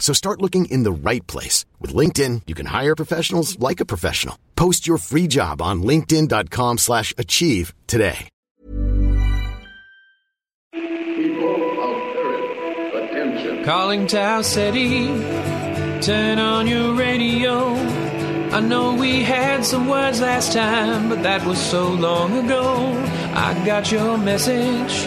So start looking in the right place. With LinkedIn, you can hire professionals like a professional. Post your free job on linkedin.com slash achieve today. People of attention. Calling Tau City, turn on your radio. I know we had some words last time, but that was so long ago. I got your message.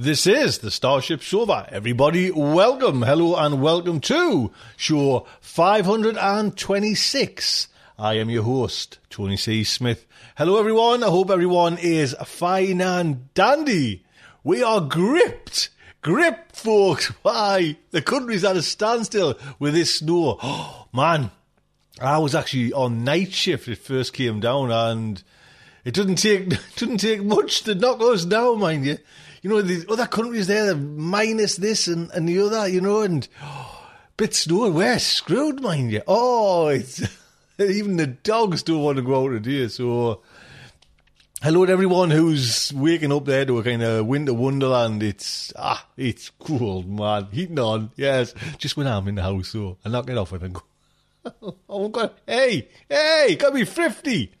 This is the Starship Sofa. Everybody, welcome, hello, and welcome to show 526. I am your host, Tony C. Smith. Hello, everyone. I hope everyone is fine and dandy. We are gripped, gripped, folks. Why? The country's at a standstill with this snow. Oh, man. I was actually on night shift. It first came down, and it doesn't take doesn't take much to knock us down, mind you. You know, the other countries there, minus this and, and the other, you know, and bit snow. We're screwed, mind you. Oh, it's even the dogs don't want to go out today. So, hello to everyone who's waking up there to a kind of winter wonderland. It's ah, it's cool, man. Heating on, yes. Just when I'm in the house, so I knock it off and go. Oh God! Hey, hey, got me fifty.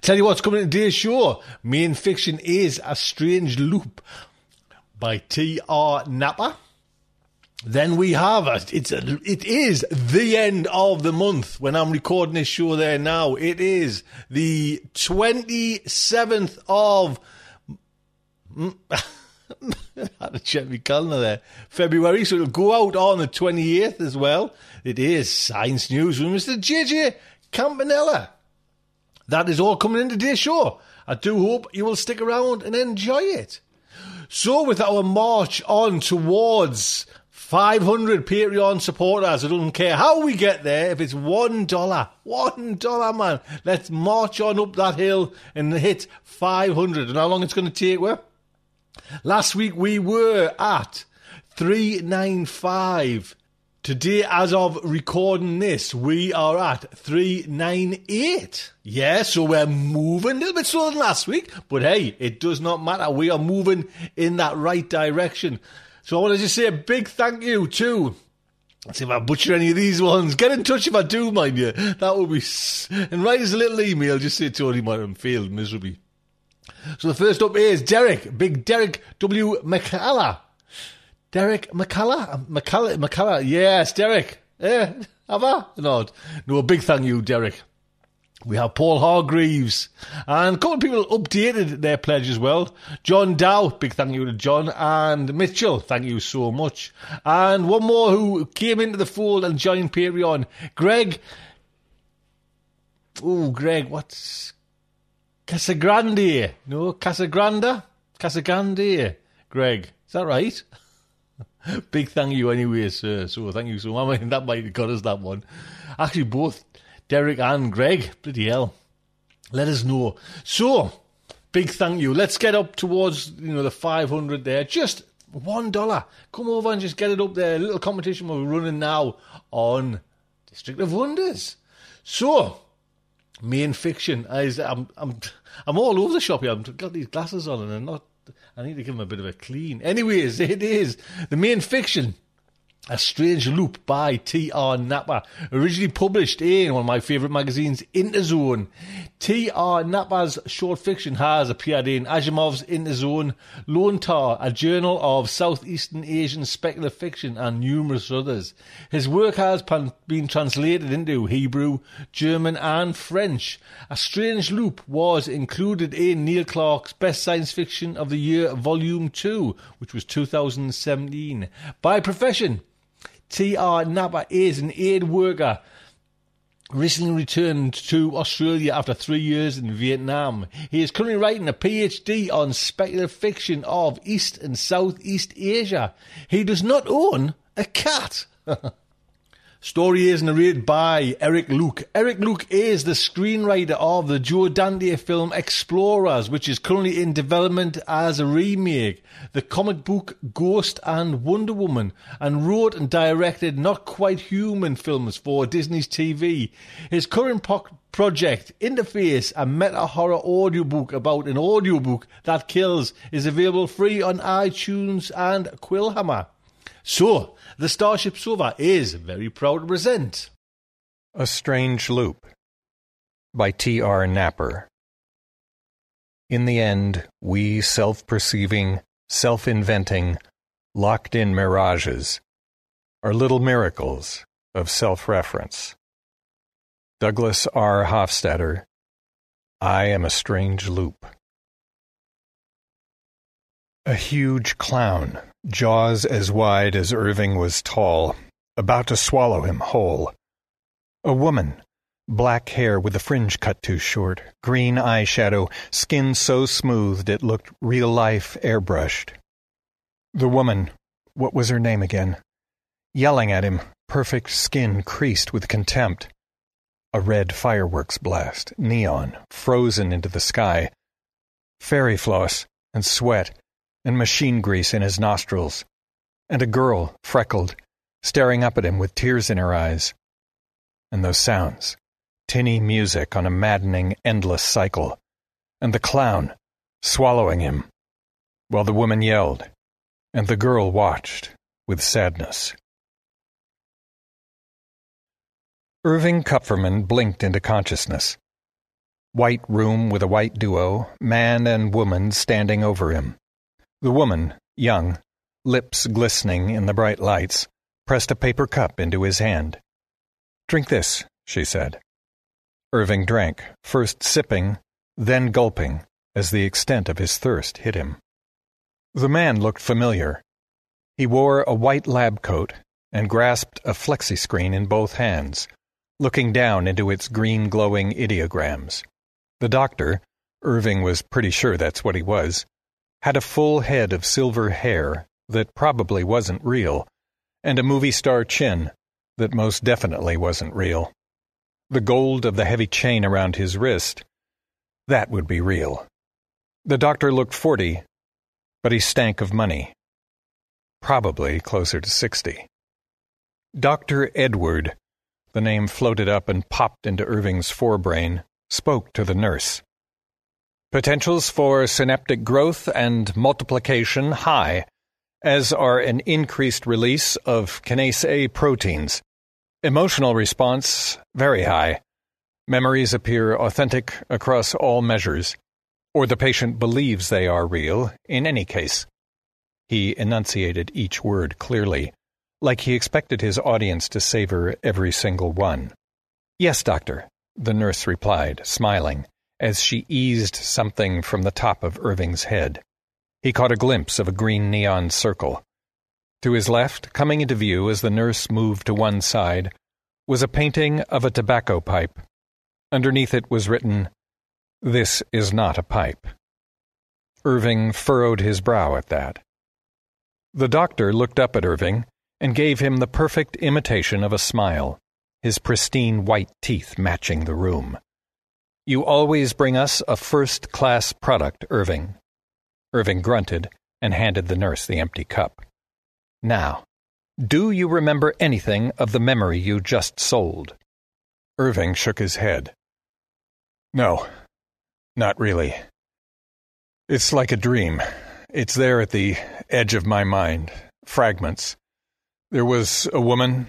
Tell you what's coming in today's show. Main fiction is A Strange Loop by T.R. Napper. Then we have a, it's a, it is the end of the month when I'm recording this show there now. It is the 27th of I had to check my calendar there. February, so it'll go out on the 28th as well. It is Science News with Mr. JJ Campanella. That is all coming in today's show. I do hope you will stick around and enjoy it. So, with our march on towards 500 Patreon supporters, I don't care how we get there, if it's $1, $1, man, let's march on up that hill and hit 500. And how long it's going to take, well? Last week we were at 395. Today, as of recording this, we are at 398. Yeah, so we're moving a little bit slower than last week, but hey, it does not matter. We are moving in that right direction. So I want to just say a big thank you to Let's see if I butcher any of these ones. Get in touch if I do, mind you. That would be. And write us a little email. Just say Tony have failed miserably. So the first up is Derek, Big Derek W. McCalla. Derek McCalla? Um, McCalla, McCalla. Yes, Derek. Yeah, have I? No, no, a big thank you, Derek. We have Paul Hargreaves. And a couple of people updated their pledge as well. John Dow, big thank you to John. And Mitchell, thank you so much. And one more who came into the fold and joined Patreon. Greg. Oh, Greg, what's Casagrande? No, Casagranda? Casagrande? Greg, is that right? Big thank you anyway, sir. So thank you so much. I mean, that might have got us that one. Actually, both Derek and Greg. Bloody hell. let us know. So, big thank you. Let's get up towards you know the 500 there. Just one dollar. Come over and just get it up there. A little competition we're running now on District of Wonders. So, main fiction I'm I'm I'm all over the shop here. I've got these glasses on and I'm not. I need to give him a bit of a clean. Anyways, it is the main fiction a Strange Loop by T.R. Napper, originally published in one of my favourite magazines, Interzone. T.R. Napper's short fiction has appeared in Asimov's Interzone, Lontar, a journal of Southeastern Asian speculative fiction, and numerous others. His work has been translated into Hebrew, German, and French. A Strange Loop was included in Neil Clarke's Best Science Fiction of the Year, Volume 2, which was 2017. By profession, T.R. Napper is an aid worker recently returned to Australia after three years in Vietnam. He is currently writing a PhD on speculative fiction of East and Southeast Asia. He does not own a cat. Story is narrated by Eric Luke. Eric Luke is the screenwriter of the Joe Dante film Explorers, which is currently in development as a remake, the comic book Ghost and Wonder Woman, and wrote and directed not quite human films for Disney's TV. His current po- project, Interface, a meta horror audiobook about an audiobook that kills, is available free on iTunes and Quillhammer. So, the Starship Sofa is very proud to present A Strange Loop by T.R. Napper. In the end, we self perceiving, self inventing, locked in mirages are little miracles of self reference. Douglas R. Hofstadter, I am a strange loop. A huge clown, jaws as wide as Irving was tall, about to swallow him whole. A woman, black hair with a fringe cut too short, green eyeshadow, skin so smoothed it looked real life airbrushed. The woman, what was her name again? Yelling at him, perfect skin creased with contempt. A red fireworks blast, neon, frozen into the sky. Fairy floss and sweat and machine grease in his nostrils, and a girl, freckled, staring up at him with tears in her eyes. And those sounds, tinny music on a maddening, endless cycle, and the clown swallowing him, while the woman yelled, and the girl watched with sadness. Irving Kupferman blinked into consciousness. White room with a white duo, man and woman standing over him. The woman, young, lips glistening in the bright lights, pressed a paper cup into his hand. Drink this, she said. Irving drank, first sipping, then gulping, as the extent of his thirst hit him. The man looked familiar. He wore a white lab coat and grasped a flexi screen in both hands, looking down into its green glowing ideograms. The doctor, Irving was pretty sure that's what he was, had a full head of silver hair that probably wasn't real, and a movie star chin that most definitely wasn't real. The gold of the heavy chain around his wrist, that would be real. The doctor looked forty, but he stank of money. Probably closer to sixty. Dr. Edward, the name floated up and popped into Irving's forebrain, spoke to the nurse. Potentials for synaptic growth and multiplication high, as are an increased release of kinase A proteins. Emotional response very high. Memories appear authentic across all measures, or the patient believes they are real in any case. He enunciated each word clearly, like he expected his audience to savor every single one. Yes, doctor, the nurse replied, smiling as she eased something from the top of Irving's head. He caught a glimpse of a green neon circle. To his left, coming into view as the nurse moved to one side, was a painting of a tobacco pipe. Underneath it was written, This is not a pipe. Irving furrowed his brow at that. The doctor looked up at Irving and gave him the perfect imitation of a smile, his pristine white teeth matching the room. You always bring us a first class product, Irving. Irving grunted and handed the nurse the empty cup. Now, do you remember anything of the memory you just sold? Irving shook his head. No, not really. It's like a dream. It's there at the edge of my mind. Fragments. There was a woman.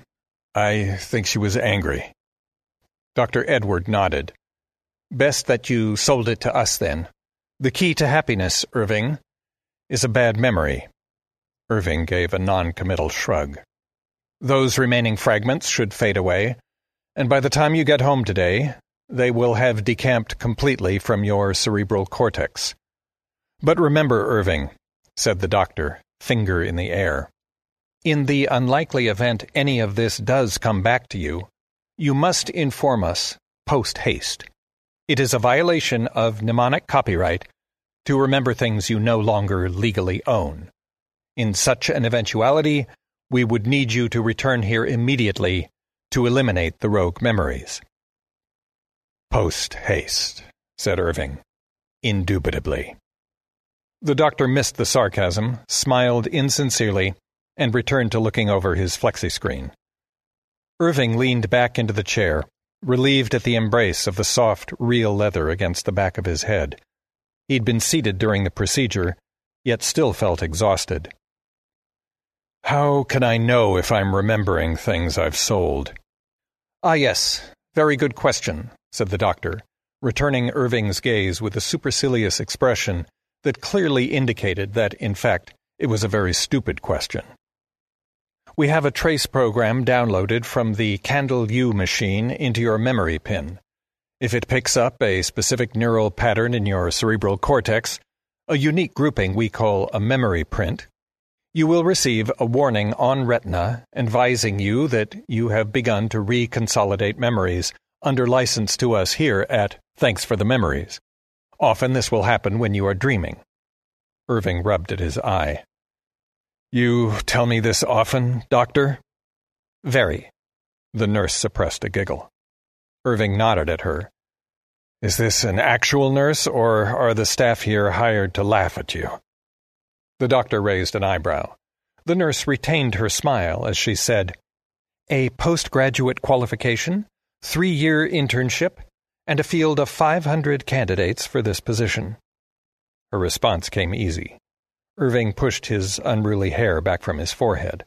I think she was angry. Dr. Edward nodded. Best that you sold it to us then. The key to happiness, Irving, is a bad memory. Irving gave a non-committal shrug. Those remaining fragments should fade away, and by the time you get home today, they will have decamped completely from your cerebral cortex. But remember, Irving, said the doctor, finger in the air, in the unlikely event any of this does come back to you, you must inform us post haste. It is a violation of mnemonic copyright to remember things you no longer legally own. In such an eventuality, we would need you to return here immediately to eliminate the rogue memories. Post haste, said Irving, indubitably. The doctor missed the sarcasm, smiled insincerely, and returned to looking over his flexi screen. Irving leaned back into the chair, relieved at the embrace of the soft, real leather against the back of his head. He'd been seated during the procedure, yet still felt exhausted. How can I know if I'm remembering things I've sold? Ah, yes, very good question, said the doctor, returning Irving's gaze with a supercilious expression that clearly indicated that, in fact, it was a very stupid question. We have a trace program downloaded from the CandleU machine into your memory pin. If it picks up a specific neural pattern in your cerebral cortex, a unique grouping we call a memory print, you will receive a warning on Retina advising you that you have begun to reconsolidate memories under license to us here at Thanks for the Memories. Often this will happen when you are dreaming. Irving rubbed at his eye. You tell me this often, Doctor? Very. The nurse suppressed a giggle. Irving nodded at her. Is this an actual nurse, or are the staff here hired to laugh at you? The doctor raised an eyebrow. The nurse retained her smile as she said, A postgraduate qualification, three year internship, and a field of 500 candidates for this position. Her response came easy. Irving pushed his unruly hair back from his forehead.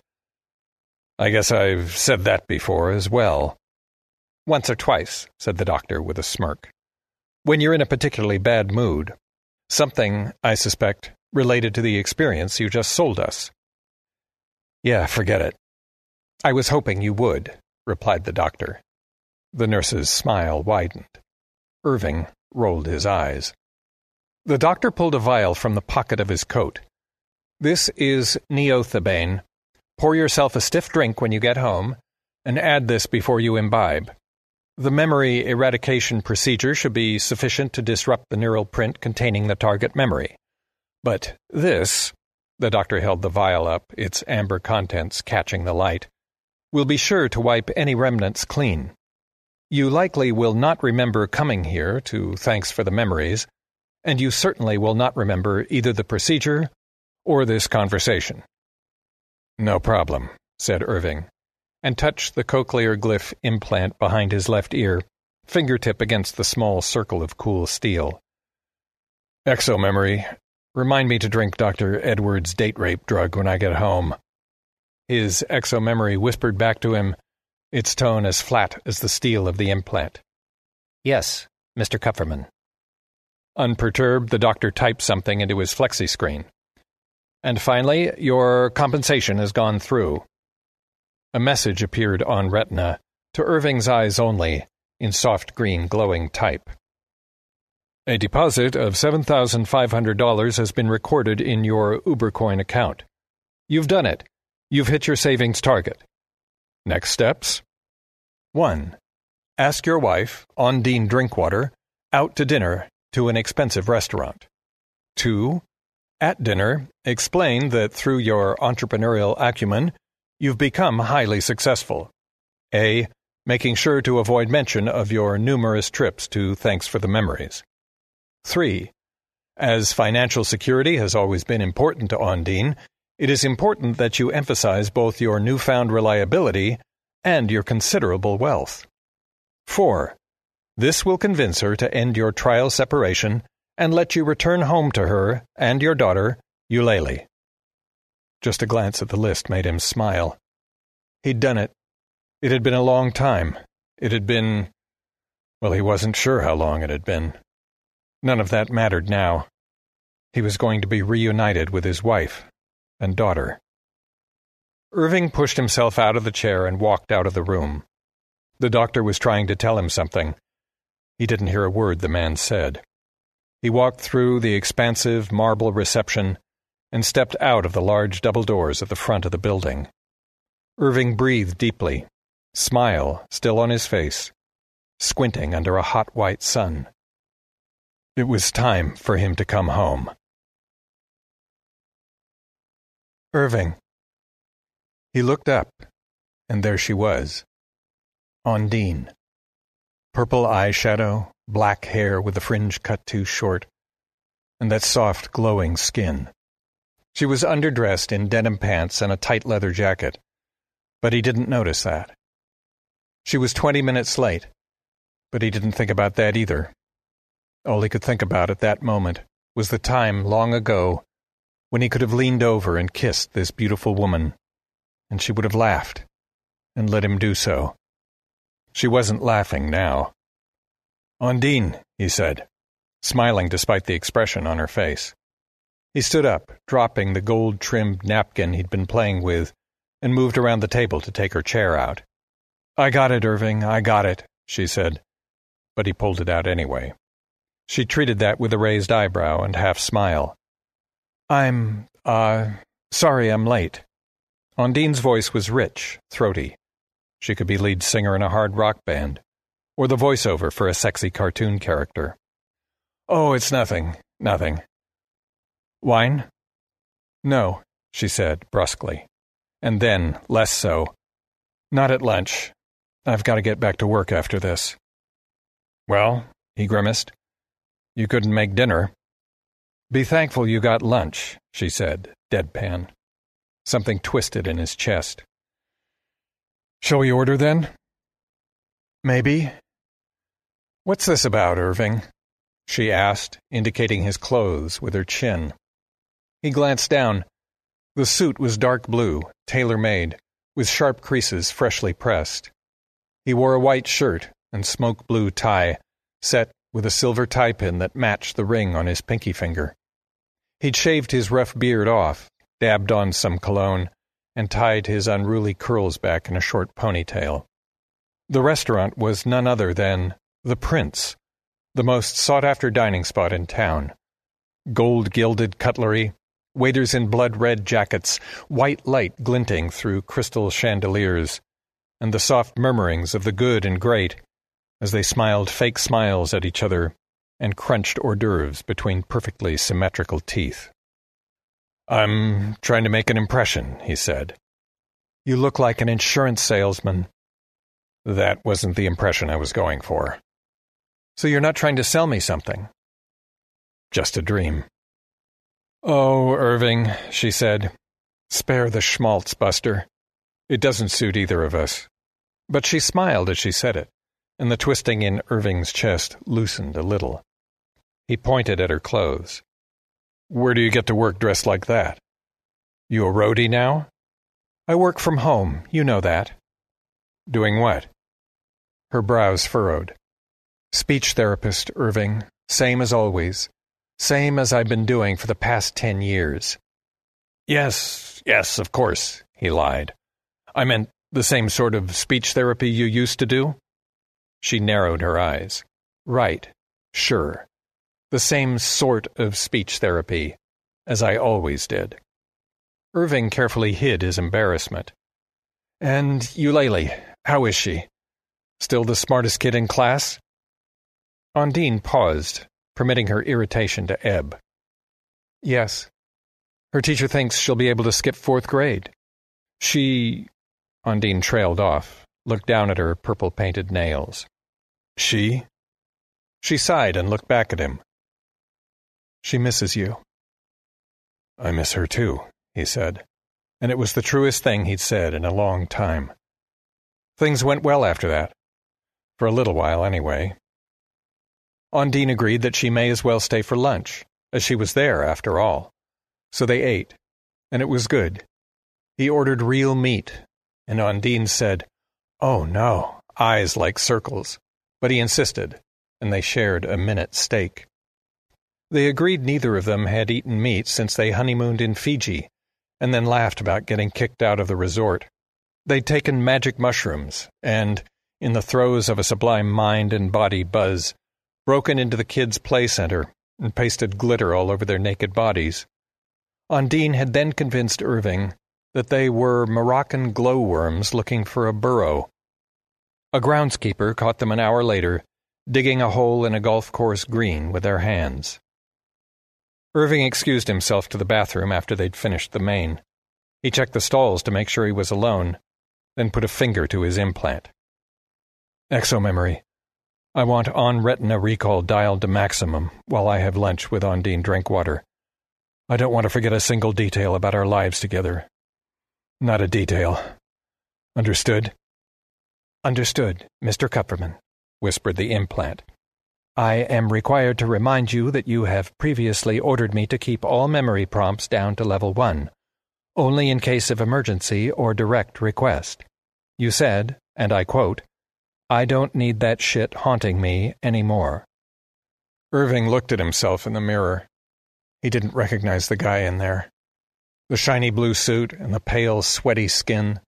I guess I've said that before as well. Once or twice, said the doctor with a smirk. When you're in a particularly bad mood. Something, I suspect, related to the experience you just sold us. Yeah, forget it. I was hoping you would, replied the doctor. The nurse's smile widened. Irving rolled his eyes. The doctor pulled a vial from the pocket of his coat this is neothebane. Pour yourself a stiff drink when you get home, and add this before you imbibe. The memory eradication procedure should be sufficient to disrupt the neural print containing the target memory. But this, the doctor held the vial up, its amber contents catching the light, will be sure to wipe any remnants clean. You likely will not remember coming here to thanks for the memories, and you certainly will not remember either the procedure or this conversation. No problem, said Irving, and touched the cochlear glyph implant behind his left ear, fingertip against the small circle of cool steel. Exo memory. Remind me to drink Dr. Edwards' date rape drug when I get home. His exo memory whispered back to him, its tone as flat as the steel of the implant. Yes, Mr. Kupferman. Unperturbed, the doctor typed something into his flexi screen. And finally, your compensation has gone through. A message appeared on Retina, to Irving's eyes only, in soft green glowing type. A deposit of $7,500 has been recorded in your Ubercoin account. You've done it. You've hit your savings target. Next steps 1. Ask your wife, Ondine Drinkwater, out to dinner to an expensive restaurant. 2. At dinner, explain that through your entrepreneurial acumen, you've become highly successful. A. making sure to avoid mention of your numerous trips to Thanks for the Memories. 3. As financial security has always been important to Ondine, it is important that you emphasize both your newfound reliability and your considerable wealth. 4. This will convince her to end your trial separation and let you return home to her and your daughter, Eulalie. Just a glance at the list made him smile. He'd done it. It had been a long time. It had been. Well, he wasn't sure how long it had been. None of that mattered now. He was going to be reunited with his wife and daughter. Irving pushed himself out of the chair and walked out of the room. The doctor was trying to tell him something. He didn't hear a word the man said. He walked through the expansive marble reception and stepped out of the large double doors at the front of the building. Irving breathed deeply, smile still on his face, squinting under a hot white sun. It was time for him to come home. Irving. He looked up, and there she was. Ondine. Purple eyeshadow, black hair with the fringe cut too short, and that soft, glowing skin. She was underdressed in denim pants and a tight leather jacket, but he didn't notice that. She was twenty minutes late, but he didn't think about that either. All he could think about at that moment was the time long ago when he could have leaned over and kissed this beautiful woman, and she would have laughed and let him do so. She wasn't laughing now. Ondine, he said, smiling despite the expression on her face. He stood up, dropping the gold trimmed napkin he'd been playing with, and moved around the table to take her chair out. I got it, Irving, I got it, she said, but he pulled it out anyway. She treated that with a raised eyebrow and half smile. I'm, uh, sorry I'm late. Undine's voice was rich, throaty. She could be lead singer in a hard rock band, or the voiceover for a sexy cartoon character. Oh, it's nothing, nothing. Wine? No, she said brusquely. And then, less so. Not at lunch. I've got to get back to work after this. Well, he grimaced, you couldn't make dinner. Be thankful you got lunch, she said, deadpan. Something twisted in his chest. Shall we order then? Maybe. What's this about, Irving? she asked, indicating his clothes with her chin. He glanced down. The suit was dark blue, tailor made, with sharp creases freshly pressed. He wore a white shirt and smoke blue tie, set with a silver tie pin that matched the ring on his pinky finger. He'd shaved his rough beard off, dabbed on some cologne, and tied his unruly curls back in a short ponytail. The restaurant was none other than The Prince, the most sought after dining spot in town. Gold gilded cutlery, waiters in blood red jackets, white light glinting through crystal chandeliers, and the soft murmurings of the good and great as they smiled fake smiles at each other and crunched hors d'oeuvres between perfectly symmetrical teeth. I'm trying to make an impression, he said. You look like an insurance salesman. That wasn't the impression I was going for. So you're not trying to sell me something? Just a dream. Oh, Irving, she said. Spare the schmaltz, Buster. It doesn't suit either of us. But she smiled as she said it and the twisting in Irving's chest loosened a little. He pointed at her clothes. Where do you get to work dressed like that? You a roadie now? I work from home, you know that. Doing what? Her brows furrowed. Speech therapist, Irving, same as always. Same as I've been doing for the past ten years. Yes, yes, of course, he lied. I meant the same sort of speech therapy you used to do? She narrowed her eyes. Right, sure. The same sort of speech therapy as I always did. Irving carefully hid his embarrassment. And Eulalie, how is she? Still the smartest kid in class? Ondine paused, permitting her irritation to ebb. Yes. Her teacher thinks she'll be able to skip fourth grade. She. Undine trailed off, looked down at her purple painted nails. She? She sighed and looked back at him. She misses you. I miss her too, he said, and it was the truest thing he'd said in a long time. Things went well after that. For a little while, anyway. Ondine agreed that she may as well stay for lunch, as she was there, after all. So they ate, and it was good. He ordered real meat, and Ondine said, Oh, no, eyes like circles. But he insisted, and they shared a minute steak. They agreed neither of them had eaten meat since they honeymooned in Fiji, and then laughed about getting kicked out of the resort. They'd taken magic mushrooms, and, in the throes of a sublime mind and body buzz, broken into the kids' play center and pasted glitter all over their naked bodies. Ondine had then convinced Irving that they were Moroccan glowworms looking for a burrow. A groundskeeper caught them an hour later, digging a hole in a golf course green with their hands. Irving excused himself to the bathroom after they'd finished the main. He checked the stalls to make sure he was alone, then put a finger to his implant. Exomemory. I want on retina recall dialed to maximum while I have lunch with Ondine Drinkwater. I don't want to forget a single detail about our lives together. Not a detail. Understood? Understood, Mr. Kupferman, whispered the implant. I am required to remind you that you have previously ordered me to keep all memory prompts down to level 1, only in case of emergency or direct request. You said, and I quote, I don't need that shit haunting me any more. Irving looked at himself in the mirror. He didn't recognize the guy in there. The shiny blue suit, and the pale, sweaty skin,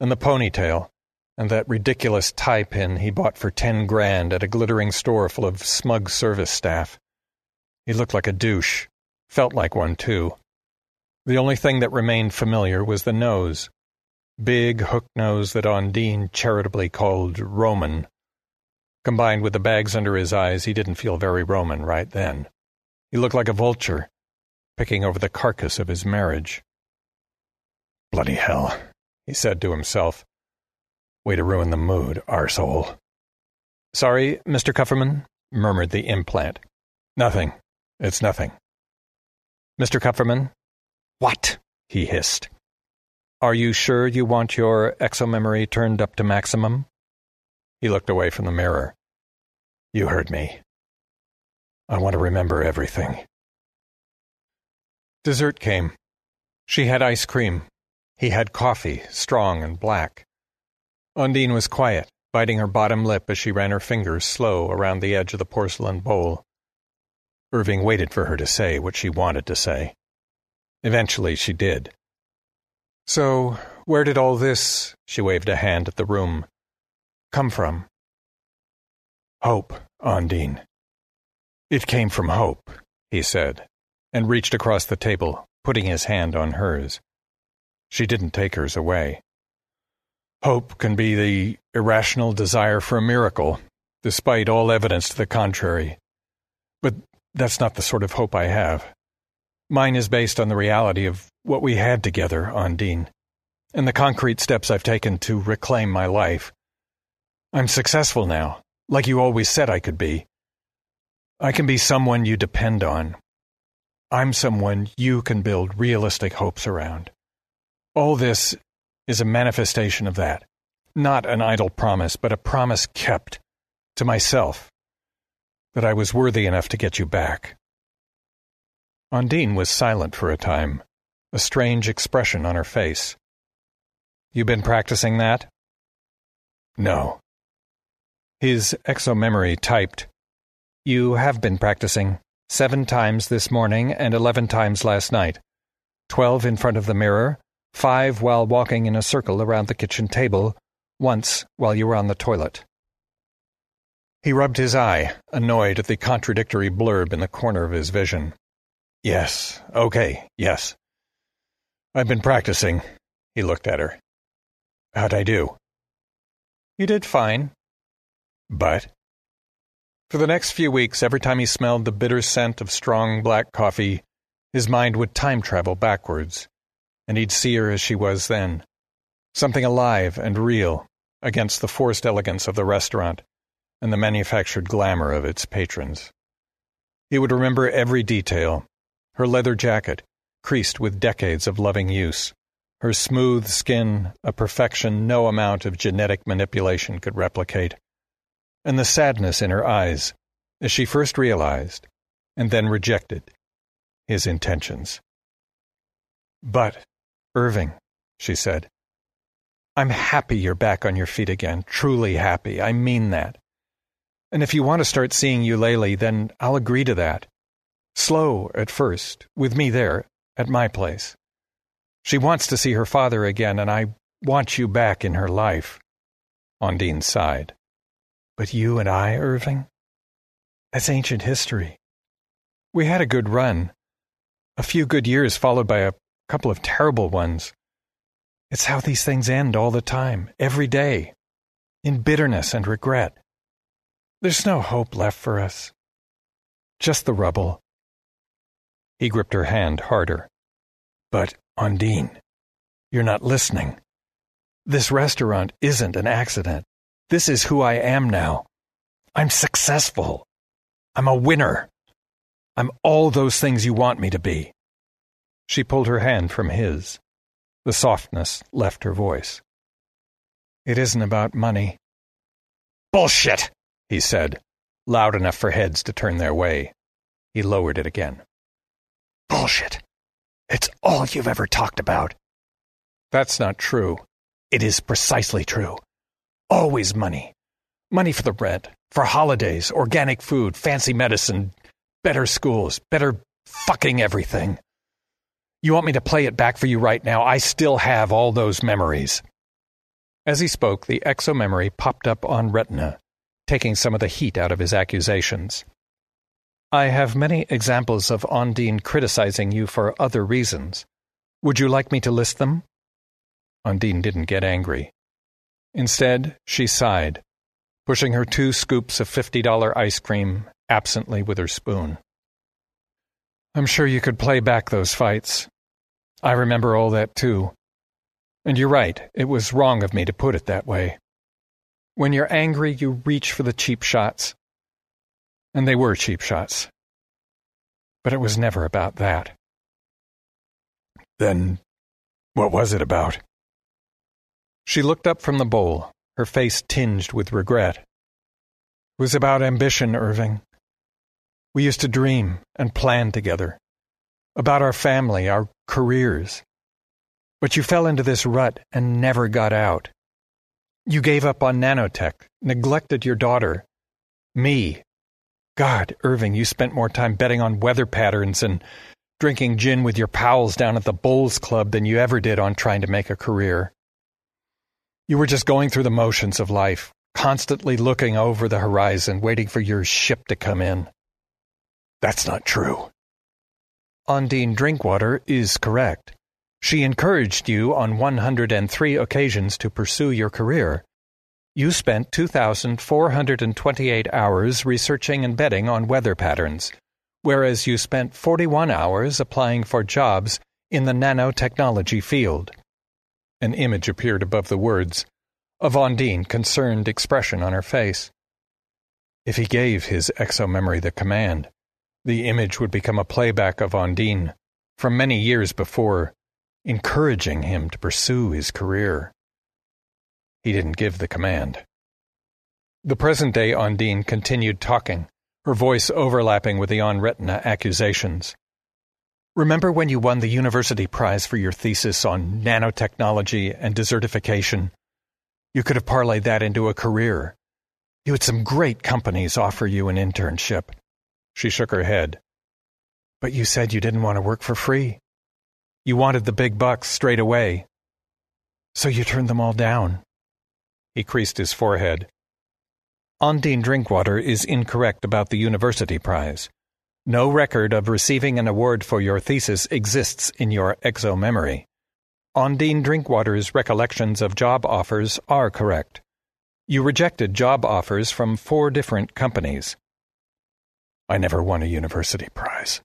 and the ponytail, and that ridiculous tie pin he bought for ten grand at a glittering store full of smug service staff. He looked like a douche. Felt like one, too. The only thing that remained familiar was the nose, big hook nose that Undine charitably called Roman. Combined with the bags under his eyes, he didn't feel very Roman right then. He looked like a vulture, picking over the carcass of his marriage. Bloody hell, he said to himself. Way to ruin the mood, arsehole. Sorry, Mr. Kupferman, murmured the implant. Nothing. It's nothing. Mr. Kupferman? What? he hissed. Are you sure you want your exomemory turned up to maximum? He looked away from the mirror. You heard me. I want to remember everything. Dessert came. She had ice cream. He had coffee, strong and black. Undine was quiet, biting her bottom lip as she ran her fingers slow around the edge of the porcelain bowl. Irving waited for her to say what she wanted to say. Eventually she did. So, where did all this, she waved a hand at the room, come from? Hope, Undine. It came from hope, he said, and reached across the table, putting his hand on hers. She didn't take hers away. Hope can be the irrational desire for a miracle, despite all evidence to the contrary. But that's not the sort of hope I have. Mine is based on the reality of what we had together, Undine, and the concrete steps I've taken to reclaim my life. I'm successful now, like you always said I could be. I can be someone you depend on. I'm someone you can build realistic hopes around. All this is a manifestation of that. Not an idle promise, but a promise kept to myself that I was worthy enough to get you back. Undine was silent for a time, a strange expression on her face. You've been practicing that? No. His exomemory typed, You have been practicing seven times this morning and eleven times last night, twelve in front of the mirror, five while walking in a circle around the kitchen table, once while you were on the toilet. He rubbed his eye, annoyed at the contradictory blurb in the corner of his vision. Yes, okay, yes. I've been practicing. He looked at her. How'd I do? You did fine. But? For the next few weeks, every time he smelled the bitter scent of strong black coffee, his mind would time travel backwards, and he'd see her as she was then. Something alive and real, against the forced elegance of the restaurant and the manufactured glamour of its patrons. He would remember every detail her leather jacket, creased with decades of loving use, her smooth skin, a perfection no amount of genetic manipulation could replicate, and the sadness in her eyes as she first realized and then rejected his intentions. But, Irving, she said, I'm happy you're back on your feet again, truly happy. I mean that. And if you want to start seeing Eulalie, then I'll agree to that. Slow at first, with me there, at my place. She wants to see her father again, and I want you back in her life. Ondine sighed. But you and I, Irving? That's ancient history. We had a good run. A few good years followed by a couple of terrible ones. It's how these things end all the time, every day, in bitterness and regret. There's no hope left for us. Just the rubble. He gripped her hand harder. But, Undine, you're not listening. This restaurant isn't an accident. This is who I am now. I'm successful. I'm a winner. I'm all those things you want me to be. She pulled her hand from his. The softness left her voice. It isn't about money. Bullshit, he said, loud enough for heads to turn their way. He lowered it again. Bullshit. It's all you've ever talked about. That's not true. It is precisely true. Always money. Money for the rent, for holidays, organic food, fancy medicine, better schools, better fucking everything. You want me to play it back for you right now? I still have all those memories. As he spoke, the exomemory popped up on retina, taking some of the heat out of his accusations. I have many examples of Ondine criticizing you for other reasons. Would you like me to list them? Ondine didn't get angry. Instead, she sighed, pushing her two scoops of $50 ice cream absently with her spoon. I'm sure you could play back those fights. I remember all that too. And you're right, it was wrong of me to put it that way. When you're angry, you reach for the cheap shots. And they were cheap shots. But it was never about that. Then, what was it about? She looked up from the bowl, her face tinged with regret. It was about ambition, Irving. We used to dream and plan together about our family, our careers. But you fell into this rut and never got out. You gave up on nanotech, neglected your daughter, me. God, Irving, you spent more time betting on weather patterns and drinking gin with your pals down at the Bowls Club than you ever did on trying to make a career. You were just going through the motions of life, constantly looking over the horizon, waiting for your ship to come in. That's not true. Ondine Drinkwater is correct. She encouraged you on 103 occasions to pursue your career. You spent 2,428 hours researching and betting on weather patterns, whereas you spent 41 hours applying for jobs in the nanotechnology field. An image appeared above the words, a Vondine concerned expression on her face. If he gave his exomemory the command, the image would become a playback of Ondine from many years before, encouraging him to pursue his career. He didn't give the command. The present day Undine continued talking, her voice overlapping with the on retina accusations. Remember when you won the university prize for your thesis on nanotechnology and desertification? You could have parlayed that into a career. You had some great companies offer you an internship. She shook her head. But you said you didn't want to work for free. You wanted the big bucks straight away. So you turned them all down. He creased his forehead. Ondine Drinkwater is incorrect about the university prize. No record of receiving an award for your thesis exists in your exomemory. Ondine Drinkwater's recollections of job offers are correct. You rejected job offers from four different companies. I never won a university prize.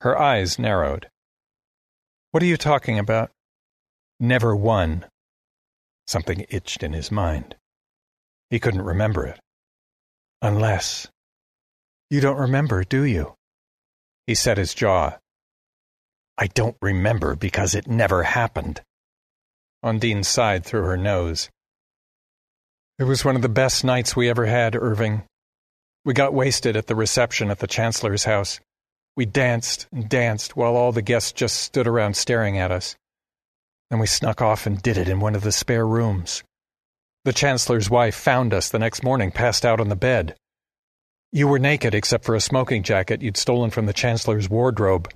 Her eyes narrowed. What are you talking about? Never won. Something itched in his mind. He couldn't remember it. Unless. You don't remember, do you? He set his jaw. I don't remember because it never happened. Undine sighed through her nose. It was one of the best nights we ever had, Irving. We got wasted at the reception at the Chancellor's house. We danced and danced while all the guests just stood around staring at us. Then we snuck off and did it in one of the spare rooms. The Chancellor's wife found us the next morning passed out on the bed. You were naked except for a smoking jacket you'd stolen from the Chancellor's wardrobe.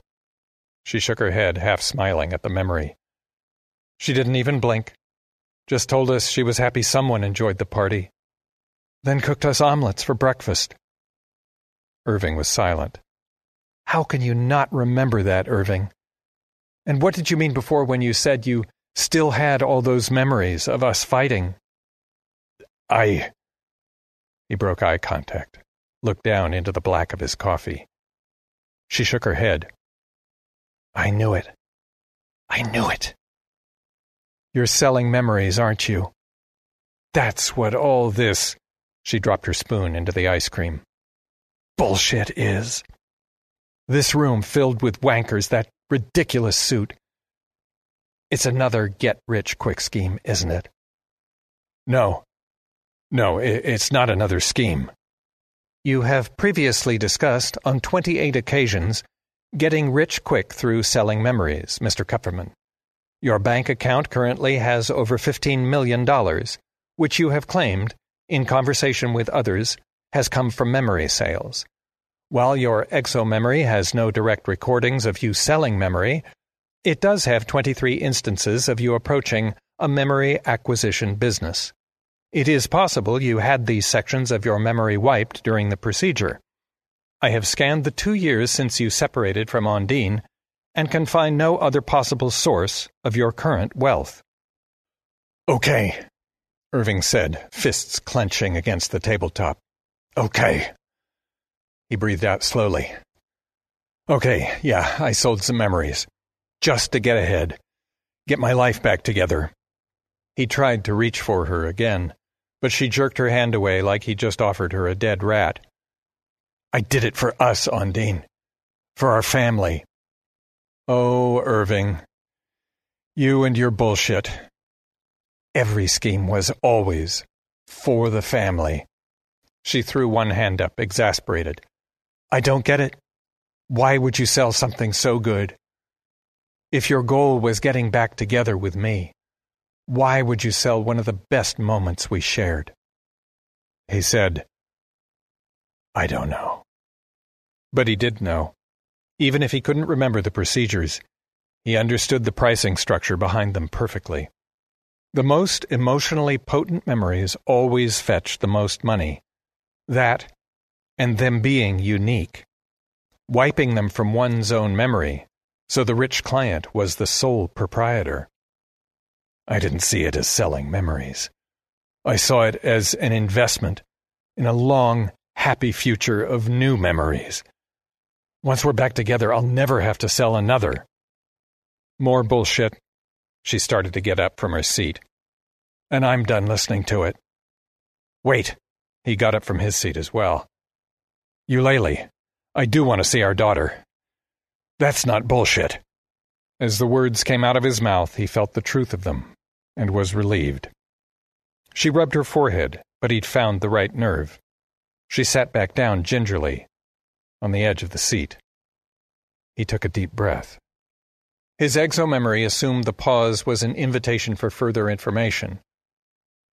She shook her head, half smiling at the memory. She didn't even blink, just told us she was happy someone enjoyed the party. Then cooked us omelets for breakfast. Irving was silent. How can you not remember that, Irving? And what did you mean before when you said you still had all those memories of us fighting? I. He broke eye contact, looked down into the black of his coffee. She shook her head. I knew it. I knew it. You're selling memories, aren't you? That's what all this. She dropped her spoon into the ice cream. Bullshit is. This room filled with wankers, that ridiculous suit. It's another get rich quick scheme, isn't it? No. No, it's not another scheme. You have previously discussed, on 28 occasions, getting rich quick through selling memories, Mr. Kupferman. Your bank account currently has over $15 million, which you have claimed, in conversation with others, has come from memory sales. While your exomemory has no direct recordings of you selling memory, it does have 23 instances of you approaching a memory acquisition business. It is possible you had these sections of your memory wiped during the procedure. I have scanned the two years since you separated from Ondine and can find no other possible source of your current wealth. Okay, Irving said, fists clenching against the tabletop. Okay. He breathed out slowly. Okay, yeah, I sold some memories. Just to get ahead. Get my life back together. He tried to reach for her again, but she jerked her hand away like he just offered her a dead rat. I did it for us, Ondine. For our family. Oh, Irving. You and your bullshit. Every scheme was always for the family. She threw one hand up, exasperated. I don't get it. Why would you sell something so good? If your goal was getting back together with me, why would you sell one of the best moments we shared? He said, I don't know. But he did know. Even if he couldn't remember the procedures, he understood the pricing structure behind them perfectly. The most emotionally potent memories always fetch the most money. That and them being unique, wiping them from one's own memory, so the rich client was the sole proprietor. I didn't see it as selling memories. I saw it as an investment in a long, happy future of new memories. Once we're back together, I'll never have to sell another. More bullshit. She started to get up from her seat. And I'm done listening to it. Wait. He got up from his seat as well. Eulalie, I do want to see our daughter. That's not bullshit. As the words came out of his mouth, he felt the truth of them and was relieved. She rubbed her forehead, but he'd found the right nerve. She sat back down gingerly, on the edge of the seat. He took a deep breath. His exomemory assumed the pause was an invitation for further information.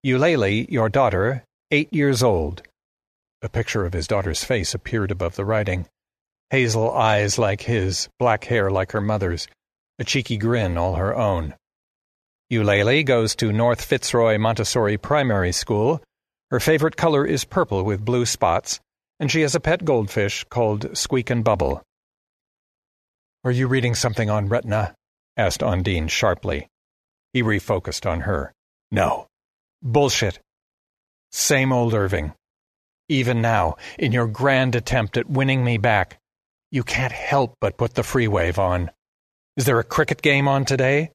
Eulalie, your daughter, eight years old, a picture of his daughter's face appeared above the writing. Hazel eyes like his, black hair like her mother's, a cheeky grin all her own. Eulalie goes to North Fitzroy Montessori Primary School. Her favorite color is purple with blue spots, and she has a pet goldfish called Squeak and Bubble. Are you reading something on retina? asked Ondine sharply. He refocused on her. No. Bullshit. Same old Irving. Even now, in your grand attempt at winning me back, you can't help but put the free wave on. Is there a cricket game on today?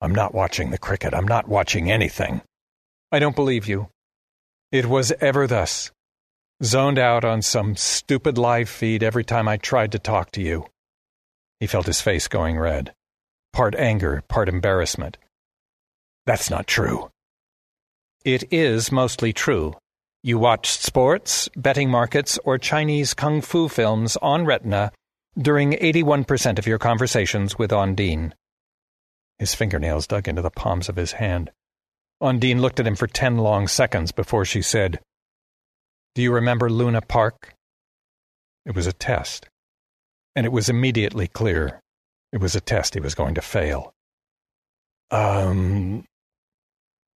I'm not watching the cricket. I'm not watching anything. I don't believe you. It was ever thus. Zoned out on some stupid live feed every time I tried to talk to you. He felt his face going red. Part anger, part embarrassment. That's not true. It is mostly true. You watched sports, betting markets, or Chinese kung fu films on Retina during 81% of your conversations with Ondine. His fingernails dug into the palms of his hand. Ondine looked at him for ten long seconds before she said, Do you remember Luna Park? It was a test. And it was immediately clear it was a test he was going to fail. Um.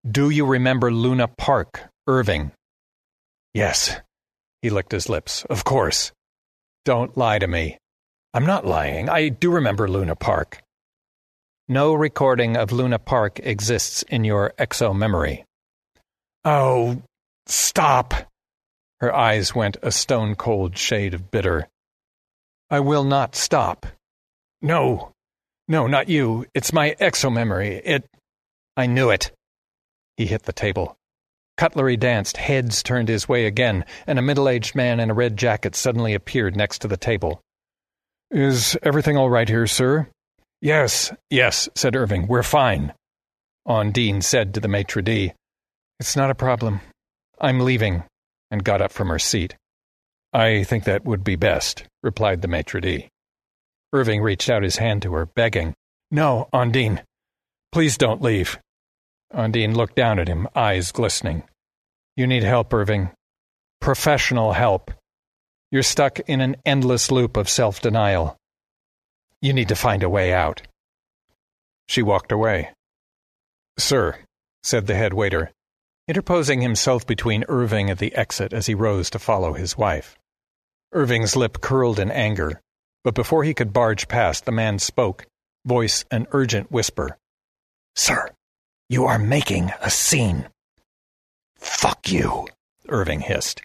Do you remember Luna Park, Irving? Yes. He licked his lips. Of course. Don't lie to me. I'm not lying. I do remember Luna Park. No recording of Luna Park exists in your exo memory. Oh, stop. Her eyes went a stone cold shade of bitter. I will not stop. No, no, not you. It's my exo memory. It. I knew it. He hit the table. Cutlery danced, heads turned his way again, and a middle aged man in a red jacket suddenly appeared next to the table. Is everything all right here, sir? Yes, yes, said Irving. We're fine. Ondine said to the maitre d', It's not a problem. I'm leaving, and got up from her seat. I think that would be best, replied the maitre d'. Irving reached out his hand to her, begging, No, Ondine, please don't leave. Ondine looked down at him, eyes glistening. You need help, Irving. Professional help. You're stuck in an endless loop of self denial. You need to find a way out. She walked away. Sir, said the head waiter, interposing himself between Irving and the exit as he rose to follow his wife. Irving's lip curled in anger, but before he could barge past, the man spoke, voice an urgent whisper. Sir, you are making a scene. Fuck you, Irving hissed.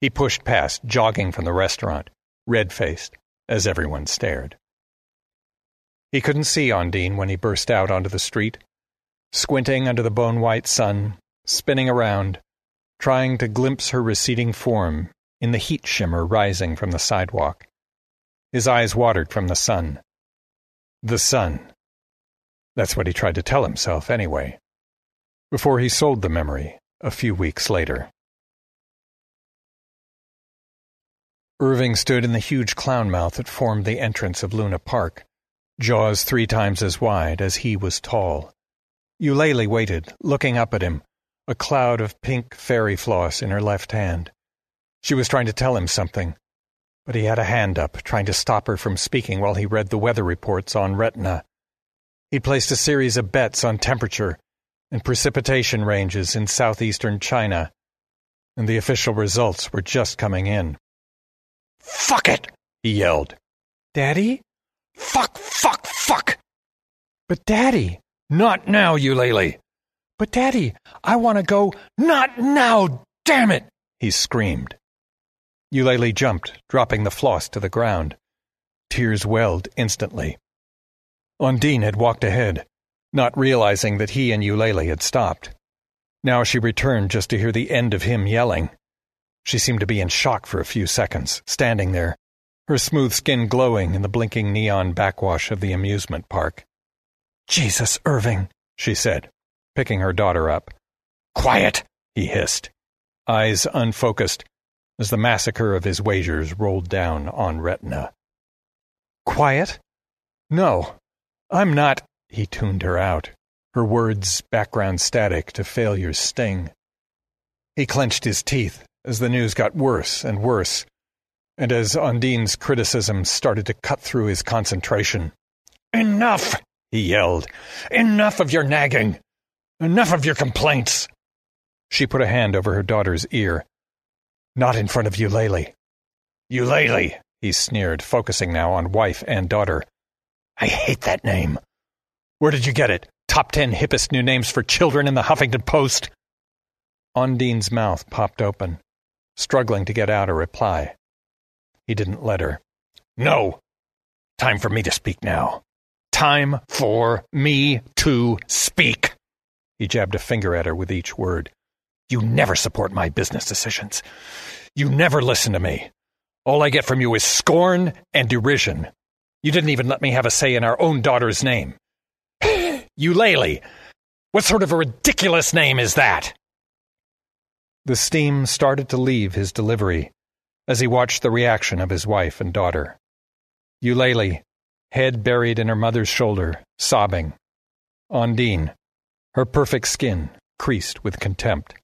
He pushed past, jogging from the restaurant, red faced, as everyone stared. He couldn't see Ondine when he burst out onto the street, squinting under the bone white sun, spinning around, trying to glimpse her receding form in the heat shimmer rising from the sidewalk. His eyes watered from the sun. The sun. That's what he tried to tell himself, anyway, before he sold the memory a few weeks later. Irving stood in the huge clown mouth that formed the entrance of Luna Park, jaws three times as wide as he was tall. Eulalie waited, looking up at him, a cloud of pink fairy floss in her left hand. She was trying to tell him something, but he had a hand up, trying to stop her from speaking while he read the weather reports on Retina. He'd placed a series of bets on temperature and precipitation ranges in southeastern China, and the official results were just coming in. Fuck it! he yelled. Daddy? Fuck, fuck, fuck! But Daddy! Not now, Eulalie! But Daddy, I want to go. Not now, damn it! he screamed. Eulalie jumped, dropping the floss to the ground. Tears welled instantly. Ondine had walked ahead, not realizing that he and Eulalie had stopped. Now she returned just to hear the end of him yelling. She seemed to be in shock for a few seconds, standing there, her smooth skin glowing in the blinking neon backwash of the amusement park. Jesus, Irving, she said, picking her daughter up. Quiet, he hissed, eyes unfocused as the massacre of his wagers rolled down on Retina. Quiet? No, I'm not. He tuned her out, her words background static to failure's sting. He clenched his teeth as the news got worse and worse, and as Ondine's criticism started to cut through his concentration. Enough! he yelled. Enough of your nagging! Enough of your complaints! She put a hand over her daughter's ear. Not in front of Eulalie. Eulalie, he sneered, focusing now on wife and daughter. I hate that name. Where did you get it? Top ten hippest new names for children in the Huffington Post? Ondine's mouth popped open struggling to get out a reply. He didn't let her. No! Time for me to speak now. time for me to speak. He jabbed a finger at her with each word. You never support my business decisions. You never listen to me. All I get from you is scorn and derision. You didn't even let me have a say in our own daughter's name. Eulalie! What sort of a ridiculous name is that? The steam started to leave his delivery as he watched the reaction of his wife and daughter. Eulalie, head buried in her mother's shoulder, sobbing. Ondine, her perfect skin creased with contempt.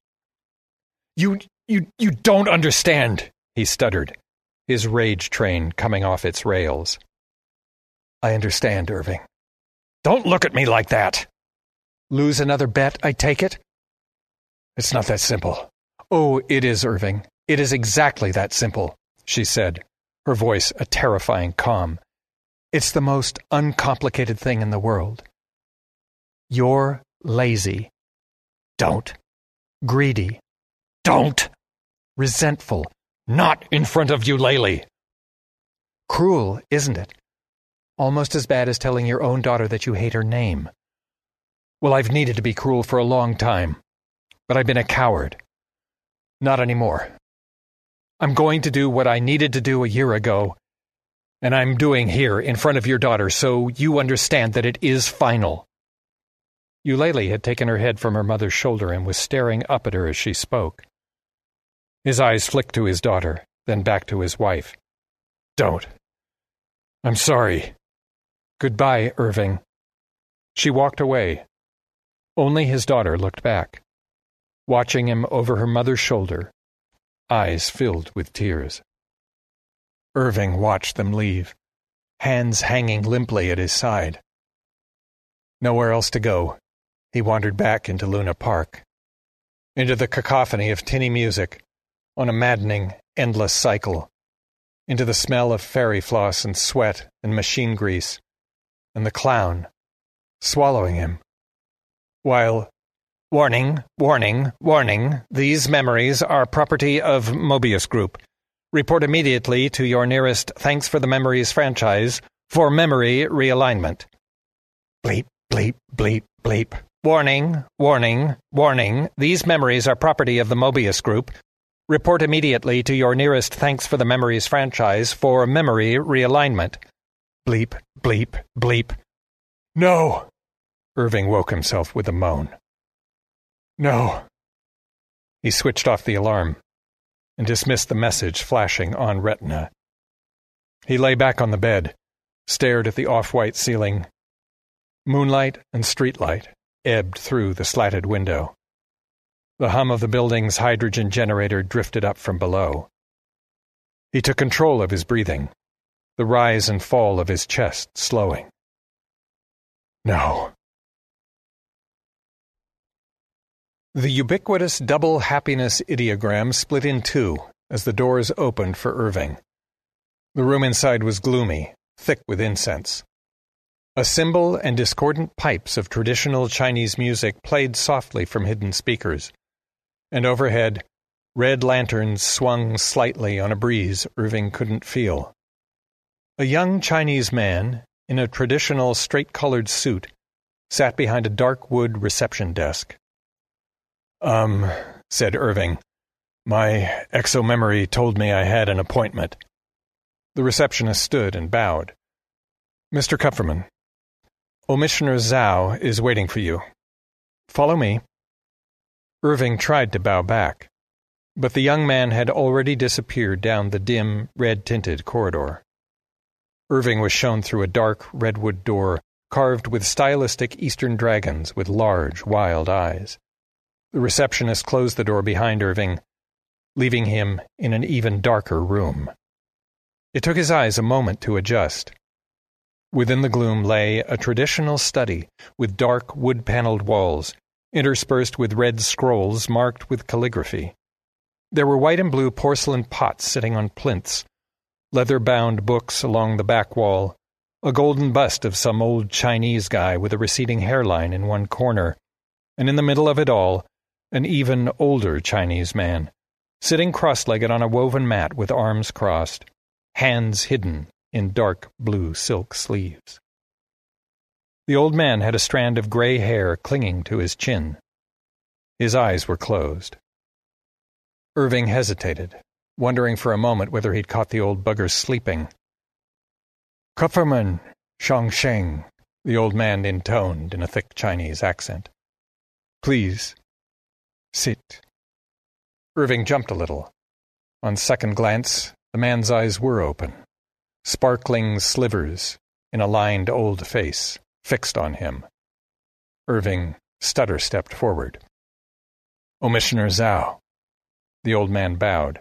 You, you, you don't understand, he stuttered, his rage train coming off its rails. I understand, Irving. Don't look at me like that. Lose another bet, I take it? It's not that simple. Oh, it is, Irving. It is exactly that simple, she said, her voice a terrifying calm. It's the most uncomplicated thing in the world. You're lazy. Don't. Greedy. Don't. Resentful. Not in front of Eulalie. Cruel, isn't it? Almost as bad as telling your own daughter that you hate her name. Well, I've needed to be cruel for a long time, but I've been a coward. Not anymore. I'm going to do what I needed to do a year ago, and I'm doing here in front of your daughter so you understand that it is final. Eulalie had taken her head from her mother's shoulder and was staring up at her as she spoke. His eyes flicked to his daughter, then back to his wife. Don't. I'm sorry. Goodbye, Irving. She walked away. Only his daughter looked back, watching him over her mother's shoulder, eyes filled with tears. Irving watched them leave, hands hanging limply at his side. Nowhere else to go, he wandered back into Luna Park, into the cacophony of tinny music, on a maddening, endless cycle, into the smell of fairy floss and sweat and machine grease, and the clown swallowing him. While, warning, warning, warning, these memories are property of Mobius Group. Report immediately to your nearest Thanks for the Memories franchise for memory realignment. Bleep, bleep, bleep, bleep. Warning, warning, warning. These memories are property of the Mobius Group. Report immediately to your nearest Thanks for the Memories franchise for memory realignment. Bleep, bleep, bleep. No! Irving woke himself with a moan. No. He switched off the alarm and dismissed the message flashing on retina. He lay back on the bed, stared at the off white ceiling. Moonlight and streetlight ebbed through the slatted window. The hum of the building's hydrogen generator drifted up from below. He took control of his breathing, the rise and fall of his chest slowing. No. The ubiquitous double happiness ideogram split in two as the doors opened for Irving. The room inside was gloomy, thick with incense. A cymbal and discordant pipes of traditional Chinese music played softly from hidden speakers and overhead, red lanterns swung slightly on a breeze Irving couldn't feel. A young Chinese man, in a traditional straight colored suit, sat behind a dark wood reception desk. Um, said Irving. My exo memory told me I had an appointment. The receptionist stood and bowed. Mr. Kupferman, Omissioner Zhao is waiting for you. Follow me. Irving tried to bow back, but the young man had already disappeared down the dim, red tinted corridor. Irving was shown through a dark redwood door carved with stylistic Eastern dragons with large, wild eyes. The receptionist closed the door behind Irving, leaving him in an even darker room. It took his eyes a moment to adjust. Within the gloom lay a traditional study with dark wood paneled walls interspersed with red scrolls marked with calligraphy. There were white and blue porcelain pots sitting on plinths, leather bound books along the back wall, a golden bust of some old Chinese guy with a receding hairline in one corner, and in the middle of it all, an even older Chinese man, sitting cross legged on a woven mat with arms crossed, hands hidden in dark blue silk sleeves. The old man had a strand of gray hair clinging to his chin. His eyes were closed. Irving hesitated, wondering for a moment whether he'd caught the old bugger sleeping. Kupferman, Shang, Sheng, the old man intoned in a thick Chinese accent. Please, sit. Irving jumped a little. On second glance, the man's eyes were open, sparkling slivers in a lined old face fixed on him. Irving stutter stepped forward. Omissioner Zhao. The old man bowed.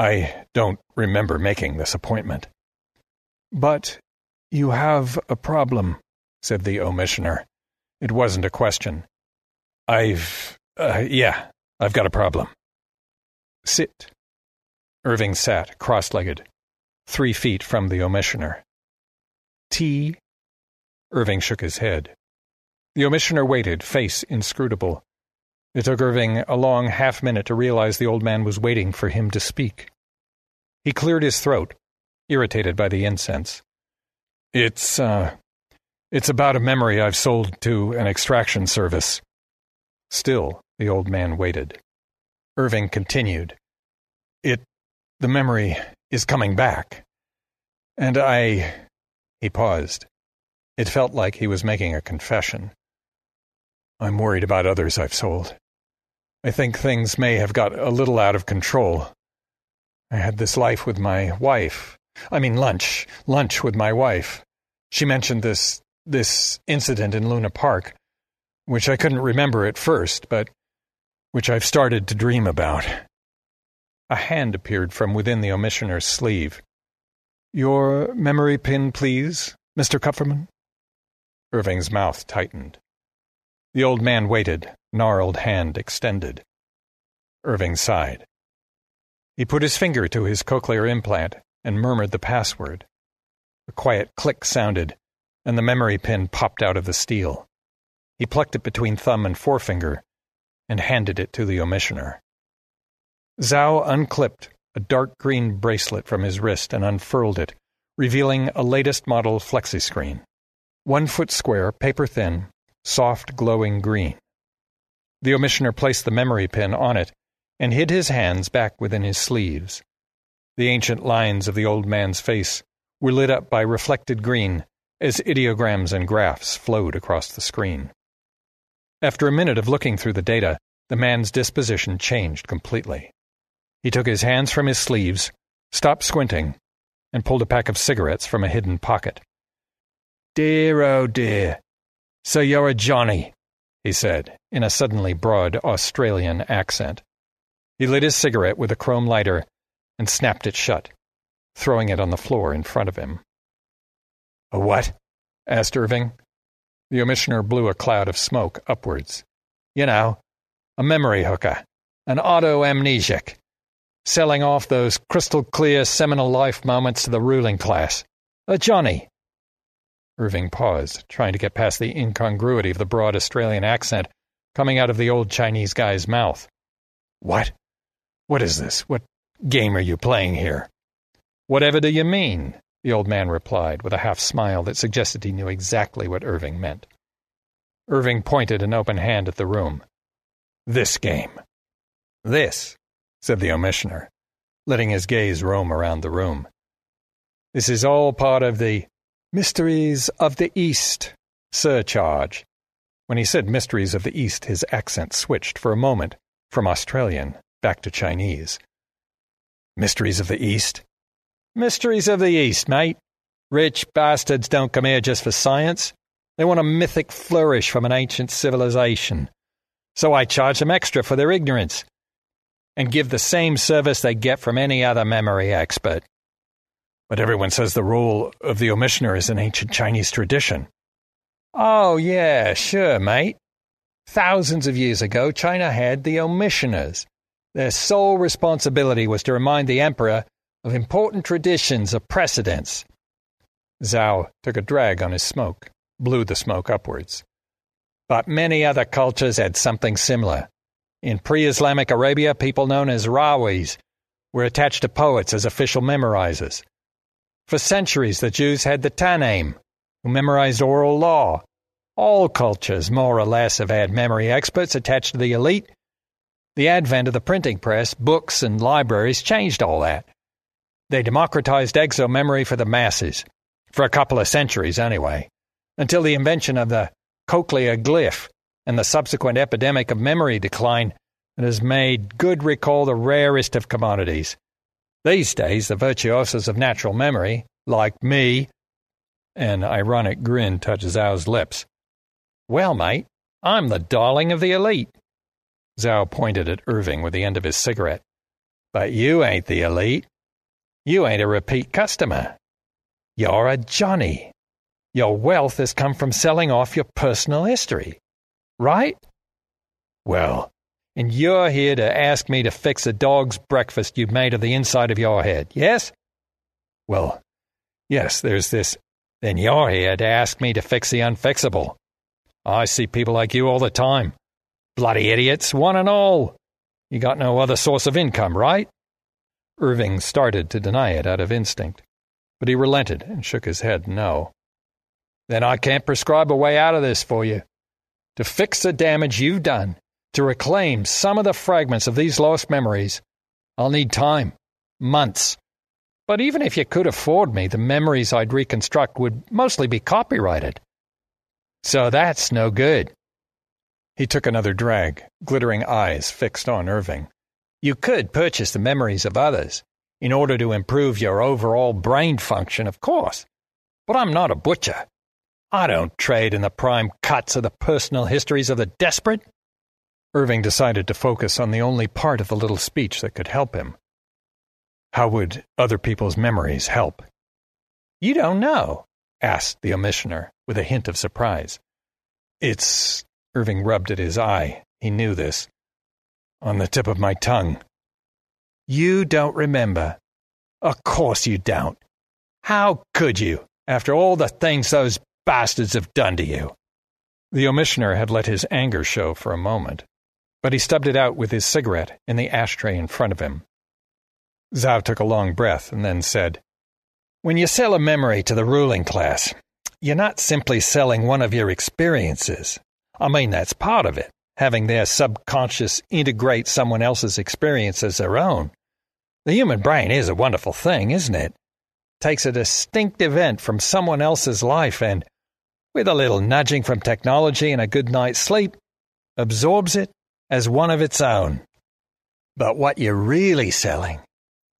I don't remember making this appointment. But you have a problem, said the omissioner. It wasn't a question. I've. Uh, yeah, I've got a problem. Sit. Irving sat, cross legged, three feet from the omissioner. Tea? Irving shook his head. The omissioner waited, face inscrutable. It took Irving a long half minute to realize the old man was waiting for him to speak. He cleared his throat, irritated by the incense. It's, uh, it's about a memory I've sold to an extraction service. Still, the old man waited. Irving continued. It, the memory is coming back. And I. He paused. It felt like he was making a confession. I'm worried about others I've sold. I think things may have got a little out of control. I had this life with my wife. I mean, lunch. Lunch with my wife. She mentioned this, this incident in Luna Park, which I couldn't remember at first, but which I've started to dream about. A hand appeared from within the omissioner's sleeve. Your memory pin, please, Mr. Kupferman? Irving's mouth tightened. The old man waited, gnarled hand extended. Irving sighed. He put his finger to his cochlear implant and murmured the password. A quiet click sounded, and the memory pin popped out of the steel. He plucked it between thumb and forefinger and handed it to the omissioner. Zhao unclipped a dark green bracelet from his wrist and unfurled it, revealing a latest model flexi-screen. One foot square, paper thin, soft glowing green. The omissioner placed the memory pin on it and hid his hands back within his sleeves. The ancient lines of the old man's face were lit up by reflected green as ideograms and graphs flowed across the screen. After a minute of looking through the data, the man's disposition changed completely. He took his hands from his sleeves, stopped squinting, and pulled a pack of cigarettes from a hidden pocket. Dear, oh dear, so you're a Johnny, he said, in a suddenly broad Australian accent. He lit his cigarette with a chrome lighter and snapped it shut, throwing it on the floor in front of him. A what? asked Irving. The omissioner blew a cloud of smoke upwards. You know, a memory hooker, an auto amnesiac, selling off those crystal clear seminal life moments to the ruling class. A Johnny. Irving paused, trying to get past the incongruity of the broad Australian accent coming out of the old Chinese guy's mouth. What? What is this? What game are you playing here? Whatever do you mean? The old man replied, with a half smile that suggested he knew exactly what Irving meant. Irving pointed an open hand at the room. This game. This, said the omissioner, letting his gaze roam around the room. This is all part of the Mysteries of the East surcharge. When he said Mysteries of the East, his accent switched for a moment from Australian back to Chinese. Mysteries of the East? Mysteries of the East, mate. Rich bastards don't come here just for science. They want a mythic flourish from an ancient civilization. So I charge them extra for their ignorance and give the same service they get from any other memory expert. But everyone says the role of the omissioner is an ancient Chinese tradition. Oh, yeah, sure, mate. Thousands of years ago, China had the omissioners. Their sole responsibility was to remind the emperor of important traditions of precedence. Zhao took a drag on his smoke, blew the smoke upwards. But many other cultures had something similar. In pre Islamic Arabia, people known as Rawis were attached to poets as official memorizers. For centuries, the Jews had the Tannaim, who memorized oral law. All cultures, more or less, have had memory experts attached to the elite. The advent of the printing press, books, and libraries changed all that. They democratized exomemory for the masses, for a couple of centuries anyway, until the invention of the cochlear glyph and the subsequent epidemic of memory decline that has made good recall the rarest of commodities. These days, the virtuosos of natural memory, like me, an ironic grin touches Zhao's lips. Well, mate, I'm the darling of the elite. Zhao pointed at Irving with the end of his cigarette. But you ain't the elite. You ain't a repeat customer. You're a Johnny. Your wealth has come from selling off your personal history. Right? Well, and you're here to ask me to fix a dog's breakfast you've made of the inside of your head, yes? Well, yes, there's this. Then you're here to ask me to fix the unfixable. I see people like you all the time. Bloody idiots, one and all. You got no other source of income, right? Irving started to deny it out of instinct, but he relented and shook his head no. Then I can't prescribe a way out of this for you. To fix the damage you've done, to reclaim some of the fragments of these lost memories, I'll need time, months. But even if you could afford me, the memories I'd reconstruct would mostly be copyrighted. So that's no good. He took another drag, glittering eyes fixed on Irving. You could purchase the memories of others in order to improve your overall brain function, of course. But I'm not a butcher. I don't trade in the prime cuts of the personal histories of the desperate. Irving decided to focus on the only part of the little speech that could help him. How would other people's memories help? You don't know? asked the omissioner, with a hint of surprise. It's. Irving rubbed at his eye. He knew this. On the tip of my tongue. You don't remember. Of course you don't. How could you, after all the things those bastards have done to you? The omissioner had let his anger show for a moment, but he stubbed it out with his cigarette in the ashtray in front of him. Zhao took a long breath and then said, When you sell a memory to the ruling class, you're not simply selling one of your experiences. I mean, that's part of it, having their subconscious integrate someone else's experience as their own. The human brain is a wonderful thing, isn't it? Takes a distinct event from someone else's life and, with a little nudging from technology and a good night's sleep, absorbs it as one of its own. But what you're really selling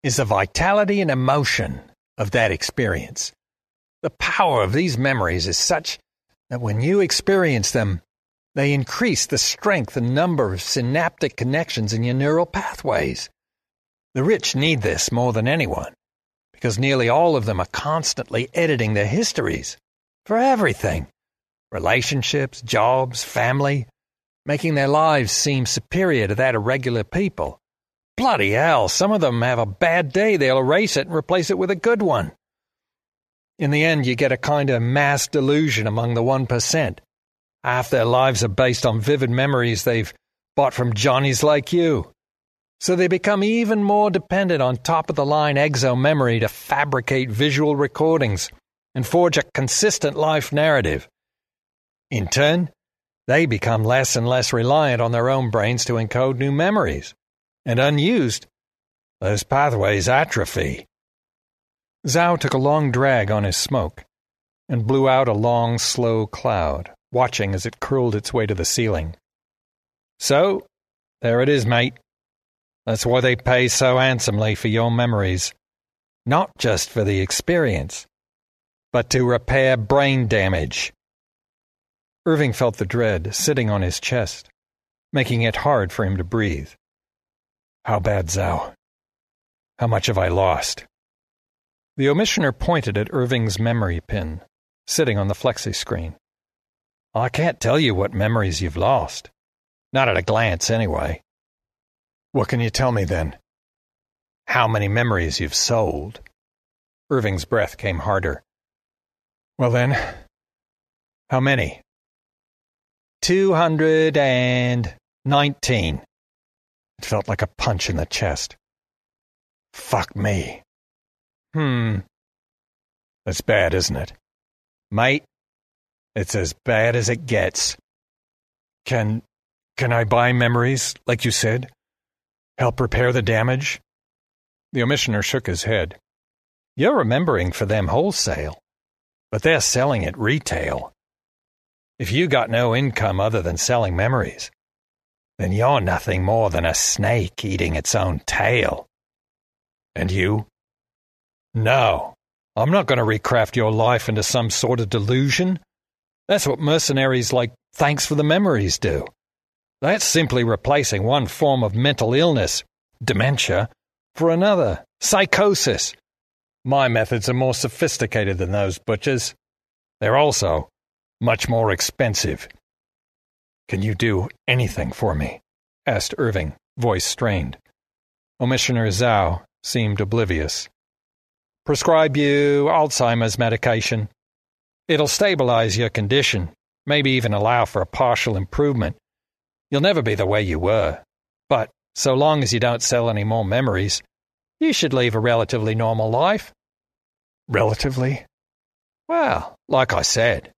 is the vitality and emotion of that experience. The power of these memories is such that when you experience them, they increase the strength and number of synaptic connections in your neural pathways. The rich need this more than anyone because nearly all of them are constantly editing their histories for everything relationships, jobs, family, making their lives seem superior to that of regular people. Bloody hell, some of them have a bad day, they'll erase it and replace it with a good one. In the end, you get a kind of mass delusion among the 1%. Half their lives are based on vivid memories they've bought from Johnnies like you. So they become even more dependent on top of the line exo memory to fabricate visual recordings and forge a consistent life narrative. In turn, they become less and less reliant on their own brains to encode new memories. And unused, those pathways atrophy. Zhao took a long drag on his smoke and blew out a long, slow cloud, watching as it curled its way to the ceiling. So, there it is, mate. That's why they pay so handsomely for your memories. Not just for the experience, but to repair brain damage. Irving felt the dread sitting on his chest, making it hard for him to breathe. How bad, Zhao? How much have I lost? The omissioner pointed at Irving's memory pin, sitting on the flexi screen. I can't tell you what memories you've lost. Not at a glance, anyway. What can you tell me then? How many memories you've sold? Irving's breath came harder. Well then, how many? Two hundred and nineteen. It felt like a punch in the chest. Fuck me. Hmm. That's bad, isn't it? Mate, It's as bad as it gets. Can can I buy memories, like you said? Help repair the damage? The omissioner shook his head. You're remembering for them wholesale, but they're selling it retail. If you got no income other than selling memories, then you're nothing more than a snake eating its own tail. And you? No, I'm not going to recraft your life into some sort of delusion. That's what mercenaries like Thanks for the Memories do. That's simply replacing one form of mental illness, dementia, for another, psychosis. My methods are more sophisticated than those butchers. They're also much more expensive. Can you do anything for me? asked Irving, voice strained. Omissioner Zhao seemed oblivious. Prescribe you Alzheimer's medication. It'll stabilize your condition, maybe even allow for a partial improvement. You'll never be the way you were, but so long as you don't sell any more memories, you should leave a relatively normal life. Relatively? Well, like I said,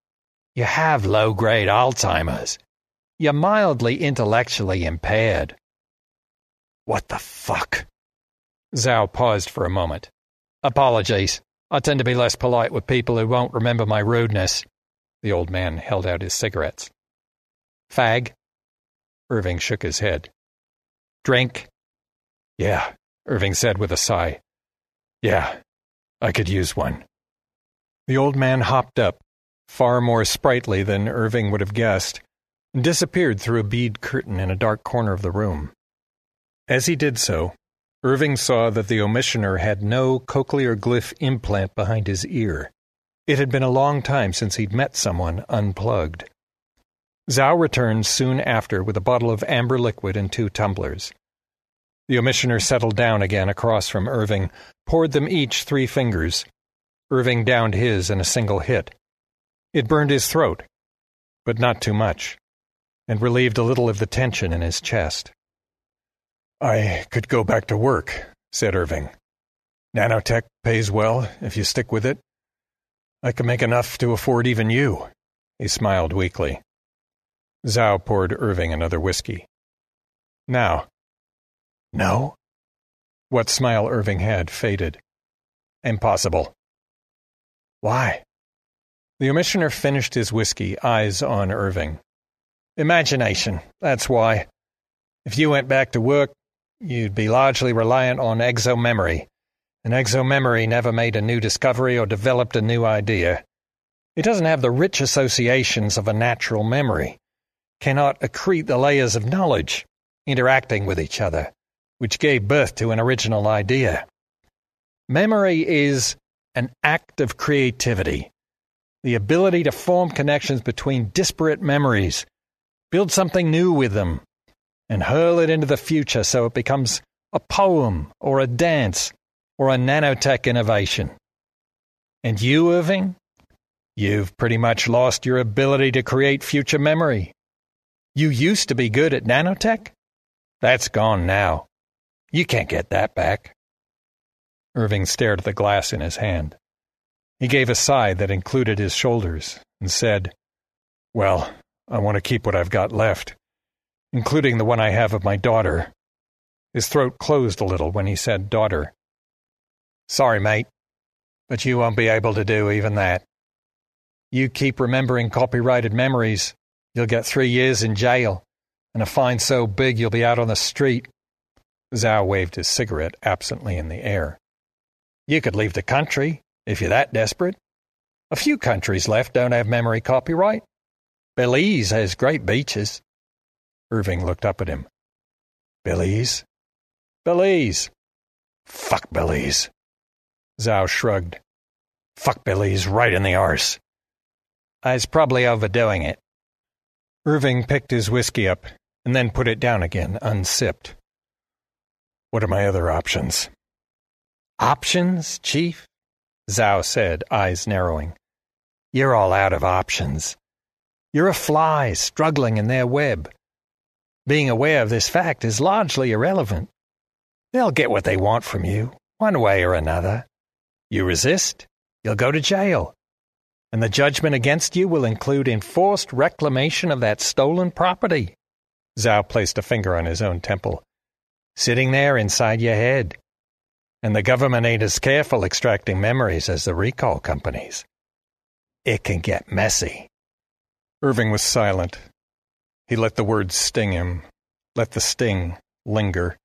you have low grade Alzheimer's. You're mildly intellectually impaired. What the fuck? Zhao paused for a moment. Apologies. I tend to be less polite with people who won't remember my rudeness. The old man held out his cigarettes. Fag? Irving shook his head. Drink? Yeah, Irving said with a sigh. Yeah, I could use one. The old man hopped up, far more sprightly than Irving would have guessed, disappeared through a bead curtain in a dark corner of the room. As he did so, Irving saw that the omissioner had no cochlear glyph implant behind his ear. It had been a long time since he'd met someone unplugged. Zhao returned soon after with a bottle of amber liquid and two tumblers. The omissioner settled down again across from Irving, poured them each three fingers. Irving downed his in a single hit. It burned his throat, but not too much and relieved a little of the tension in his chest. I could go back to work, said Irving. Nanotech pays well if you stick with it. I can make enough to afford even you. He smiled weakly. Zhao poured Irving another whiskey. Now. No? What smile Irving had faded. Impossible. Why? The omissioner finished his whiskey, eyes on Irving. Imagination, that's why. If you went back to work, you'd be largely reliant on exomemory. And exomemory never made a new discovery or developed a new idea. It doesn't have the rich associations of a natural memory, cannot accrete the layers of knowledge, interacting with each other, which gave birth to an original idea. Memory is an act of creativity, the ability to form connections between disparate memories Build something new with them and hurl it into the future so it becomes a poem or a dance or a nanotech innovation. And you, Irving, you've pretty much lost your ability to create future memory. You used to be good at nanotech? That's gone now. You can't get that back. Irving stared at the glass in his hand. He gave a sigh that included his shoulders and said, Well, I want to keep what I've got left, including the one I have of my daughter. His throat closed a little when he said daughter. Sorry, mate, but you won't be able to do even that. You keep remembering copyrighted memories, you'll get three years in jail, and a fine so big you'll be out on the street. Zhao waved his cigarette absently in the air. You could leave the country, if you're that desperate. A few countries left don't have memory copyright. Belize has great beaches. Irving looked up at him. Belize? Belize. Fuck Belize. Zhao shrugged. Fuck Belize right in the arse. I was probably overdoing it. Irving picked his whiskey up and then put it down again, unsipped. What are my other options? Options, Chief? Zhao said, eyes narrowing. You're all out of options. You're a fly struggling in their web. Being aware of this fact is largely irrelevant. They'll get what they want from you, one way or another. You resist, you'll go to jail. And the judgment against you will include enforced reclamation of that stolen property. Zhao placed a finger on his own temple. Sitting there inside your head. And the government ain't as careful extracting memories as the recall companies. It can get messy. Irving was silent. He let the words sting him, let the sting linger.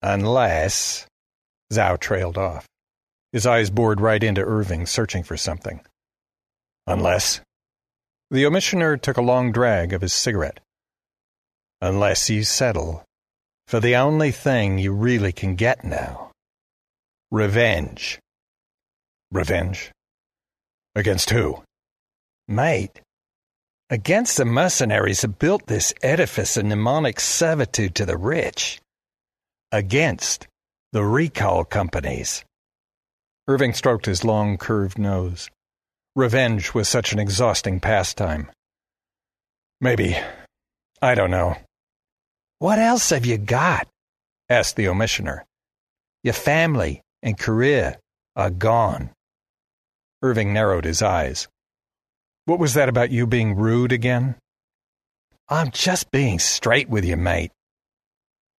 Unless. Zhao trailed off. His eyes bored right into Irving, searching for something. Unless. The omissioner took a long drag of his cigarette. Unless you settle for the only thing you really can get now revenge. Revenge? Against who? Mate, against the mercenaries who built this edifice of mnemonic servitude to the rich. Against the recall companies. Irving stroked his long, curved nose. Revenge was such an exhausting pastime. Maybe. I don't know. What else have you got? asked the omissioner. Your family and career are gone. Irving narrowed his eyes. What was that about you being rude again? I'm just being straight with you, mate.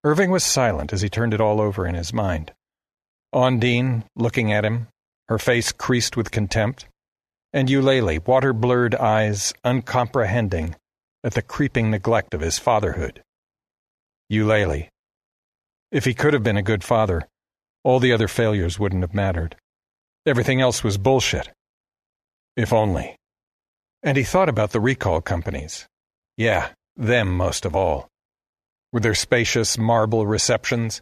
Irving was silent as he turned it all over in his mind. Ondine, looking at him, her face creased with contempt, and Eulalie, water blurred eyes uncomprehending at the creeping neglect of his fatherhood. Eulalie. If he could have been a good father, all the other failures wouldn't have mattered. Everything else was bullshit. If only. And he thought about the recall companies. Yeah, them most of all with their spacious marble receptions,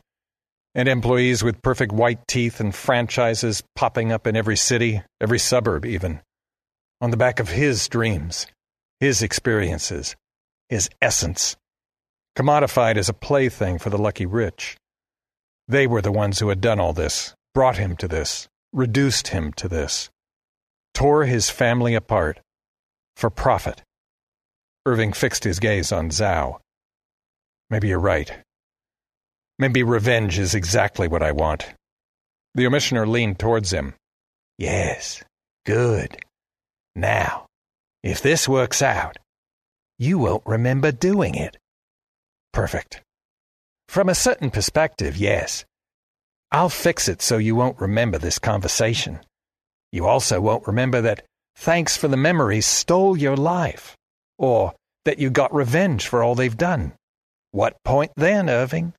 and employees with perfect white teeth and franchises popping up in every city, every suburb even, on the back of his dreams, his experiences, his essence, commodified as a plaything for the lucky rich. They were the ones who had done all this, brought him to this, reduced him to this, tore his family apart for profit. Irving fixed his gaze on Zhao. Maybe you're right. Maybe revenge is exactly what I want. The omissioner leaned towards him. Yes, good. Now, if this works out, you won't remember doing it. Perfect. From a certain perspective, yes. I'll fix it so you won't remember this conversation. You also won't remember that thanks for the memories stole your life, or that you got revenge for all they've done. What point then, Irving?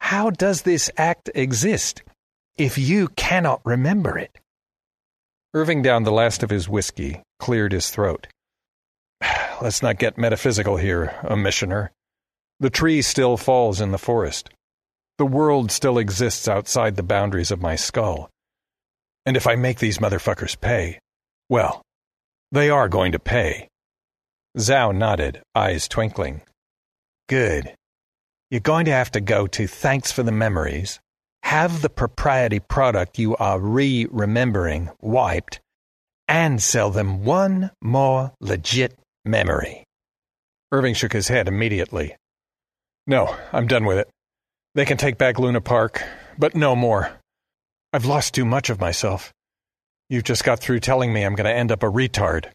How does this act exist if you cannot remember it? Irving downed the last of his whiskey, cleared his throat. Let's not get metaphysical here, uh, omissioner. The tree still falls in the forest. The world still exists outside the boundaries of my skull. And if I make these motherfuckers pay, well, they are going to pay. Zhao nodded, eyes twinkling. Good. You're going to have to go to Thanks for the Memories, have the propriety product you are re remembering wiped, and sell them one more legit memory. Irving shook his head immediately. No, I'm done with it. They can take back Luna Park, but no more. I've lost too much of myself. You've just got through telling me I'm going to end up a retard.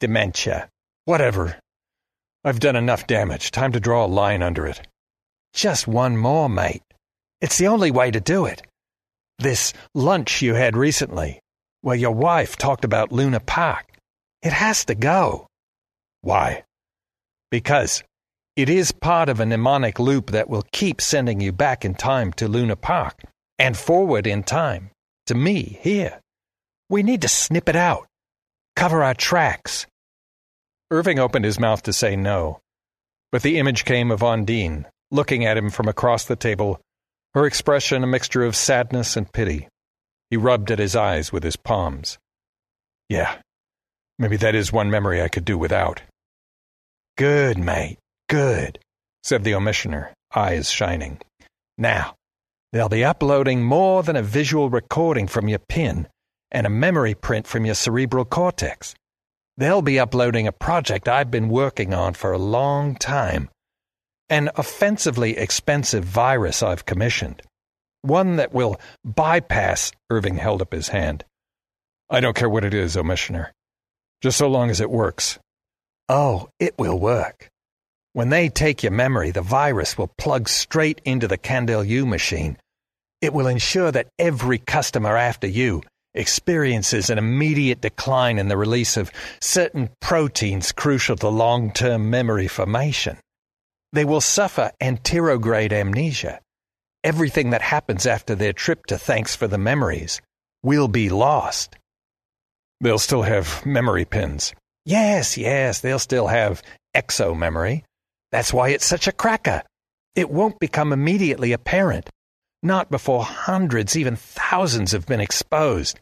Dementia. Whatever. I've done enough damage. Time to draw a line under it. Just one more, mate. It's the only way to do it. This lunch you had recently, where your wife talked about Luna Park, it has to go. Why? Because it is part of a mnemonic loop that will keep sending you back in time to Luna Park and forward in time to me here. We need to snip it out, cover our tracks. Irving opened his mouth to say no, but the image came of Ondine, looking at him from across the table, her expression a mixture of sadness and pity. He rubbed at his eyes with his palms. Yeah, maybe that is one memory I could do without. Good, mate, good, said the omissioner, eyes shining. Now, they'll be uploading more than a visual recording from your pin and a memory print from your cerebral cortex. They'll be uploading a project I've been working on for a long time an offensively expensive virus I've commissioned. One that will bypass. Irving held up his hand. I don't care what it is, Omissioner. just so long as it works. Oh, it will work. When they take your memory, the virus will plug straight into the Candel machine. It will ensure that every customer after you experiences an immediate decline in the release of certain proteins crucial to long term memory formation. They will suffer anterograde amnesia. Everything that happens after their trip to Thanks for the Memories will be lost. They'll still have memory pins. Yes, yes, they'll still have exo memory. That's why it's such a cracker. It won't become immediately apparent. Not before hundreds, even thousands have been exposed.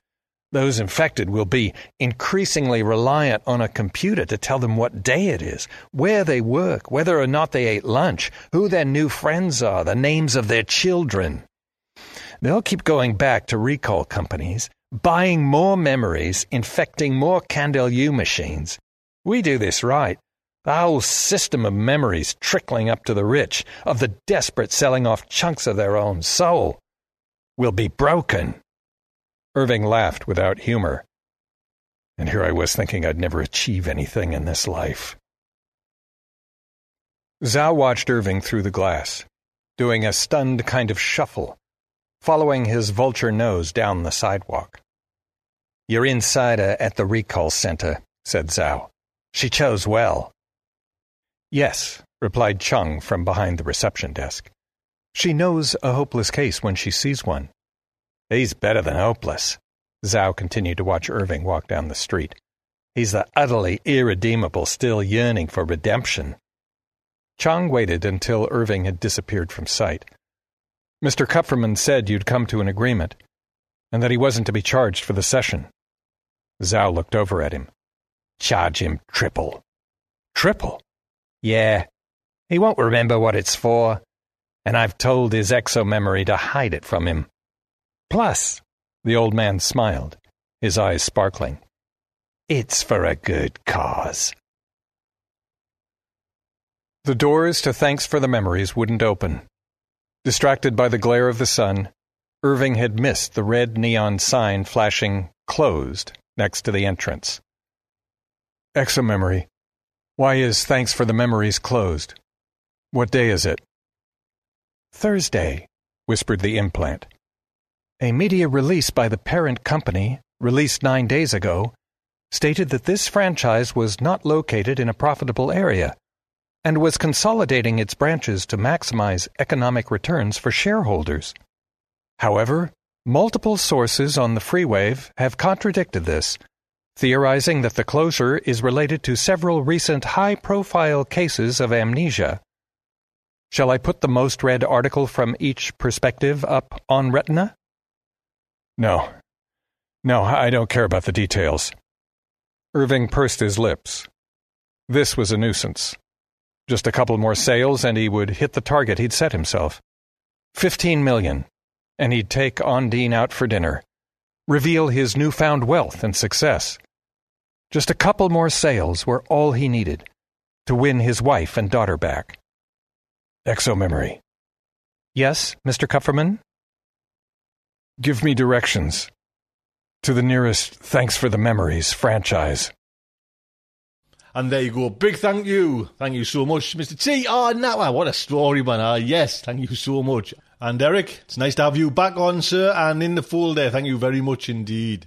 Those infected will be increasingly reliant on a computer to tell them what day it is, where they work, whether or not they ate lunch, who their new friends are, the names of their children. They'll keep going back to recall companies, buying more memories, infecting more Candel U machines. We do this right. The whole system of memories trickling up to the rich, of the desperate selling off chunks of their own soul, will be broken. Irving laughed without humor. And here I was thinking I'd never achieve anything in this life. Zhao watched Irving through the glass, doing a stunned kind of shuffle, following his vulture nose down the sidewalk. Your insider at the recall center, said Zhao. She chose well. Yes, replied Chung from behind the reception desk. She knows a hopeless case when she sees one. He's better than hopeless. Zhao continued to watch Irving walk down the street. He's the utterly irredeemable still yearning for redemption. Chang waited until Irving had disappeared from sight. Mr. Kupferman said you'd come to an agreement, and that he wasn't to be charged for the session. Zhao looked over at him. Charge him triple. Triple? Yeah. He won't remember what it's for, and I've told his exo memory to hide it from him. Plus, the old man smiled, his eyes sparkling. It's for a good cause. The doors to Thanks for the Memories wouldn't open. Distracted by the glare of the sun, Irving had missed the red neon sign flashing closed next to the entrance. Exomemory. Why is Thanks for the Memories closed? What day is it? Thursday, whispered the implant. A media release by the parent company, released nine days ago, stated that this franchise was not located in a profitable area and was consolidating its branches to maximize economic returns for shareholders. However, multiple sources on the freewave have contradicted this, theorizing that the closure is related to several recent high profile cases of amnesia. Shall I put the most read article from each perspective up on Retina? No. No, I don't care about the details. Irving pursed his lips. This was a nuisance. Just a couple more sales and he would hit the target he'd set himself. Fifteen million, and he'd take Ondine out for dinner, reveal his newfound wealth and success. Just a couple more sales were all he needed to win his wife and daughter back. Exomemory. Yes, Mr. Kupferman? Give me directions to the nearest Thanks for the Memories franchise. And there you go. Big thank you. Thank you so much, Mr. T. Oh, now, what a story, man. Uh, yes, thank you so much. And Eric, it's nice to have you back on, sir, and in the fold there. Thank you very much indeed.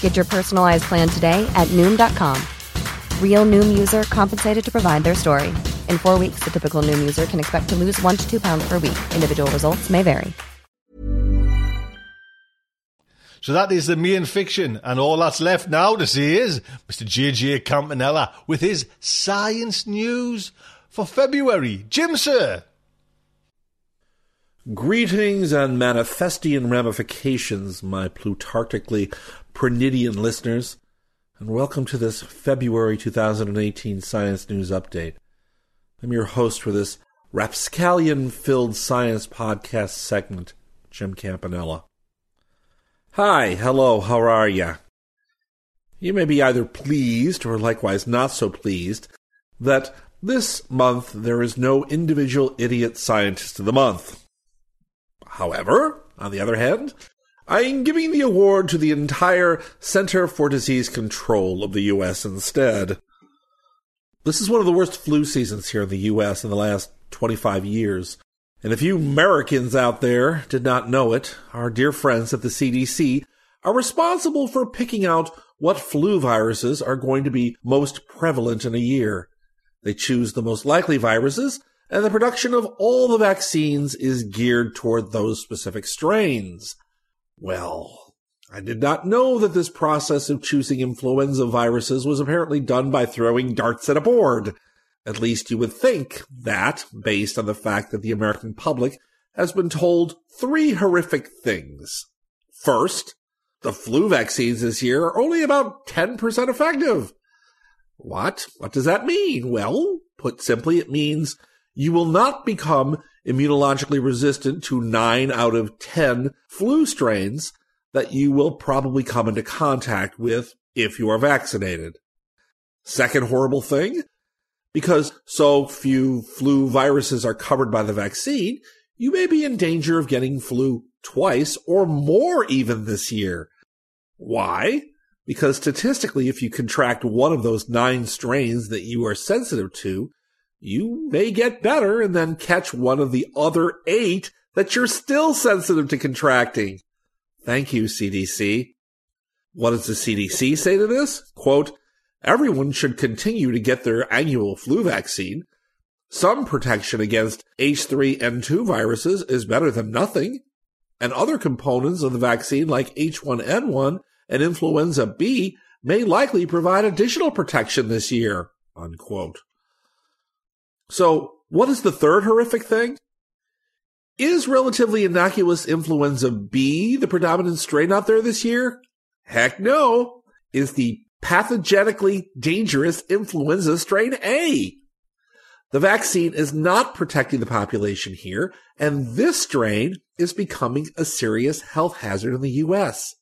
Get your personalized plan today at Noom.com. Real Noom user compensated to provide their story. In four weeks, the typical Noom user can expect to lose one to two pounds per week. Individual results may vary. So that is the main fiction, and all that's left now to see is Mr. JJ Campanella with his science news for February. Jim, sir. Greetings and Manifestian ramifications, my plutarchically Pernidian listeners, and welcome to this February 2018 Science News Update. I'm your host for this rapscallion filled science podcast segment, Jim Campanella. Hi, hello, how are ya? You may be either pleased or likewise not so pleased that this month there is no individual idiot scientist of the month. However, on the other hand, I am giving the award to the entire Center for Disease Control of the U.S. instead. This is one of the worst flu seasons here in the U.S. in the last 25 years. And if you Americans out there did not know it, our dear friends at the CDC are responsible for picking out what flu viruses are going to be most prevalent in a year. They choose the most likely viruses, and the production of all the vaccines is geared toward those specific strains. Well, I did not know that this process of choosing influenza viruses was apparently done by throwing darts at a board. At least you would think that, based on the fact that the American public has been told three horrific things. First, the flu vaccines this year are only about 10% effective. What? What does that mean? Well, put simply, it means you will not become immunologically resistant to 9 out of 10 flu strains that you will probably come into contact with if you are vaccinated. Second horrible thing, because so few flu viruses are covered by the vaccine, you may be in danger of getting flu twice or more even this year. Why? Because statistically, if you contract one of those nine strains that you are sensitive to, you may get better and then catch one of the other eight that you're still sensitive to contracting. Thank you, CDC. What does the CDC say to this? Quote, everyone should continue to get their annual flu vaccine. Some protection against H3N2 viruses is better than nothing. And other components of the vaccine like H1N1 and influenza B may likely provide additional protection this year. Unquote. So, what is the third horrific thing? Is relatively innocuous influenza B the predominant strain out there this year? Heck no. Is the pathogenically dangerous influenza strain A. The vaccine is not protecting the population here, and this strain is becoming a serious health hazard in the U.S.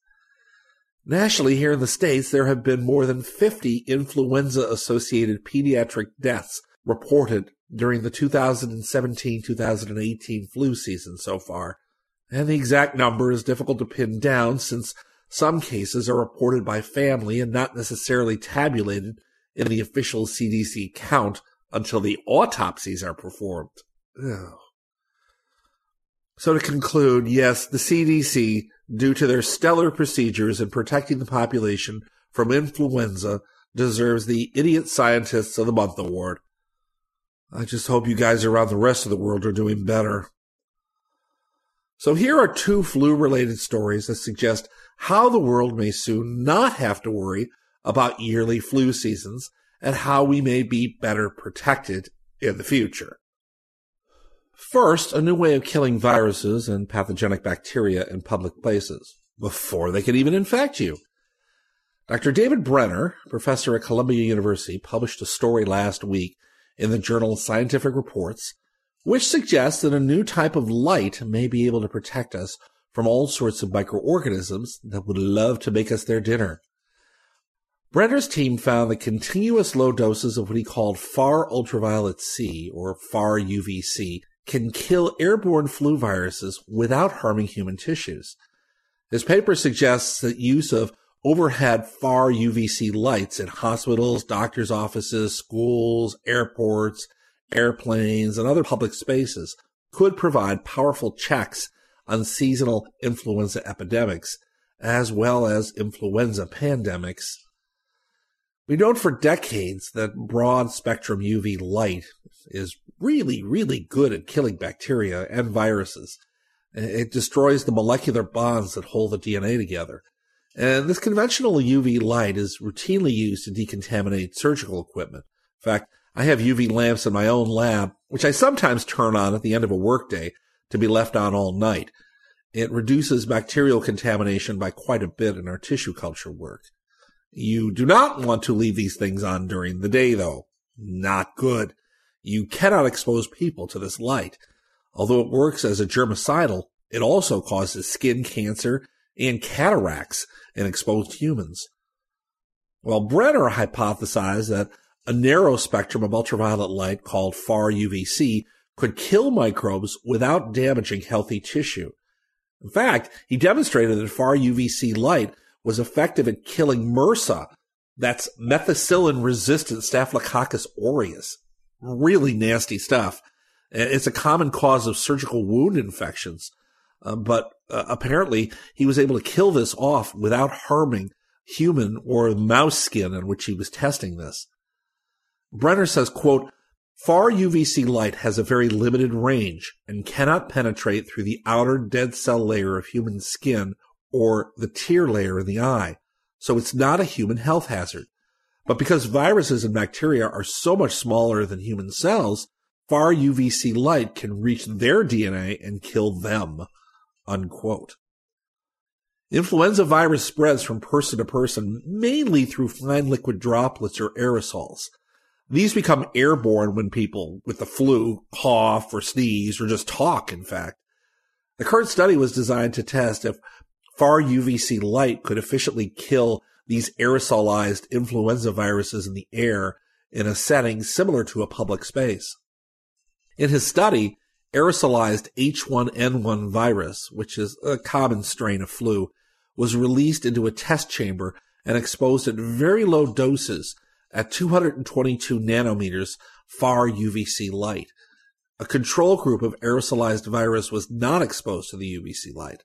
Nationally, here in the States, there have been more than 50 influenza associated pediatric deaths reported during the 2017-2018 flu season so far. And the exact number is difficult to pin down since some cases are reported by family and not necessarily tabulated in the official CDC count until the autopsies are performed. Ugh. So to conclude, yes, the CDC, due to their stellar procedures in protecting the population from influenza, deserves the Idiot Scientists of the Month award. I just hope you guys around the rest of the world are doing better. So here are two flu related stories that suggest how the world may soon not have to worry about yearly flu seasons and how we may be better protected in the future. First, a new way of killing viruses and pathogenic bacteria in public places before they can even infect you. Dr. David Brenner, professor at Columbia University, published a story last week in the journal Scientific Reports, which suggests that a new type of light may be able to protect us from all sorts of microorganisms that would love to make us their dinner. Brenner's team found that continuous low doses of what he called far ultraviolet C, or far UVC, can kill airborne flu viruses without harming human tissues. His paper suggests that use of overhead far UVC lights in hospitals, doctors' offices, schools, airports, airplanes, and other public spaces could provide powerful checks on seasonal influenza epidemics, as well as influenza pandemics. We've known for decades that broad spectrum UV light is really, really good at killing bacteria and viruses. It destroys the molecular bonds that hold the DNA together. And this conventional UV light is routinely used to decontaminate surgical equipment. In fact, I have UV lamps in my own lab, which I sometimes turn on at the end of a workday to be left on all night. It reduces bacterial contamination by quite a bit in our tissue culture work. You do not want to leave these things on during the day, though. Not good. You cannot expose people to this light. Although it works as a germicidal, it also causes skin cancer and cataracts in exposed humans. Well, Brenner hypothesized that a narrow spectrum of ultraviolet light called far UVC could kill microbes without damaging healthy tissue. In fact, he demonstrated that far UVC light was effective at killing MRSA. That's methicillin resistant Staphylococcus aureus. Really nasty stuff. It's a common cause of surgical wound infections. Uh, but uh, apparently he was able to kill this off without harming human or mouse skin on which he was testing this. Brenner says, quote, Far UVC light has a very limited range and cannot penetrate through the outer dead cell layer of human skin or the tear layer in the eye, so it's not a human health hazard. But because viruses and bacteria are so much smaller than human cells, far UVC light can reach their DNA and kill them. Unquote. Influenza virus spreads from person to person mainly through fine liquid droplets or aerosols. These become airborne when people with the flu cough or sneeze or just talk, in fact. The current study was designed to test if far UVC light could efficiently kill these aerosolized influenza viruses in the air in a setting similar to a public space. In his study, aerosolized H1N1 virus, which is a common strain of flu, was released into a test chamber and exposed at very low doses at 222 nanometers far UVC light. A control group of aerosolized virus was not exposed to the UVC light.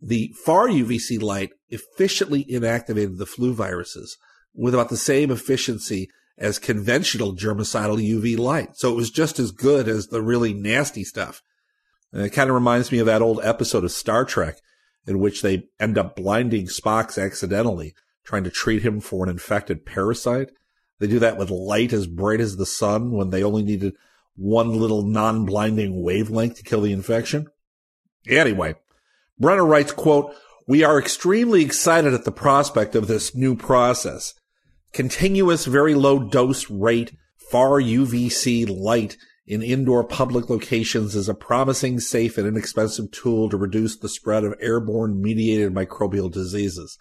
The far UVC light efficiently inactivated the flu viruses with about the same efficiency as conventional germicidal UV light. So it was just as good as the really nasty stuff. And it kind of reminds me of that old episode of Star Trek in which they end up blinding Spock accidentally trying to treat him for an infected parasite. They do that with light as bright as the sun when they only needed one little non-blinding wavelength to kill the infection. Anyway, Brenner writes, quote, we are extremely excited at the prospect of this new process. Continuous, very low dose rate, far UVC light in indoor public locations is a promising, safe, and inexpensive tool to reduce the spread of airborne mediated microbial diseases.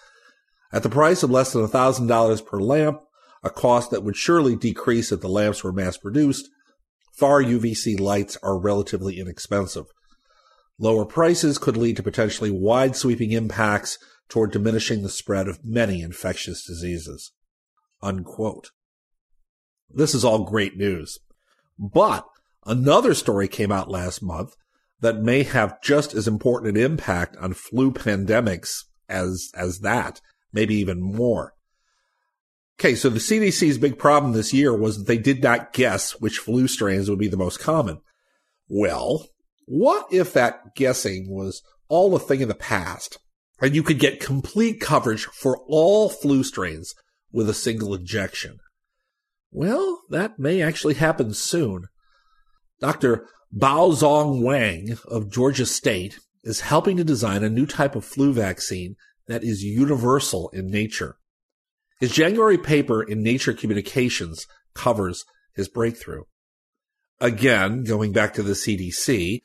At the price of less than $1,000 per lamp, a cost that would surely decrease if the lamps were mass produced, far UVC lights are relatively inexpensive. Lower prices could lead to potentially wide sweeping impacts toward diminishing the spread of many infectious diseases. Unquote. This is all great news. But another story came out last month that may have just as important an impact on flu pandemics as, as that maybe even more. Okay, so the CDC's big problem this year was that they did not guess which flu strains would be the most common. Well, what if that guessing was all a thing of the past and you could get complete coverage for all flu strains with a single injection? Well, that may actually happen soon. Dr. Baozhong Wang of Georgia State is helping to design a new type of flu vaccine that is universal in nature. His January paper in Nature Communications covers his breakthrough. Again, going back to the CDC,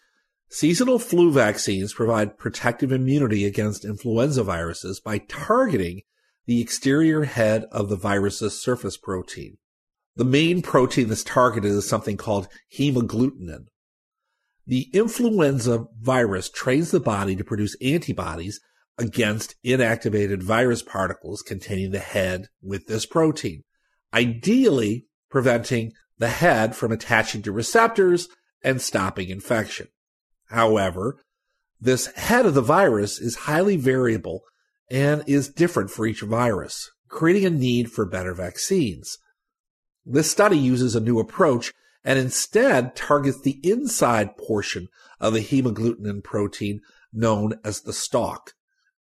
seasonal flu vaccines provide protective immunity against influenza viruses by targeting the exterior head of the virus's surface protein. The main protein that's targeted is something called hemagglutinin. The influenza virus trains the body to produce antibodies against inactivated virus particles containing the head with this protein, ideally preventing the head from attaching to receptors and stopping infection. However, this head of the virus is highly variable and is different for each virus, creating a need for better vaccines. This study uses a new approach and instead targets the inside portion of the hemagglutinin protein known as the stalk,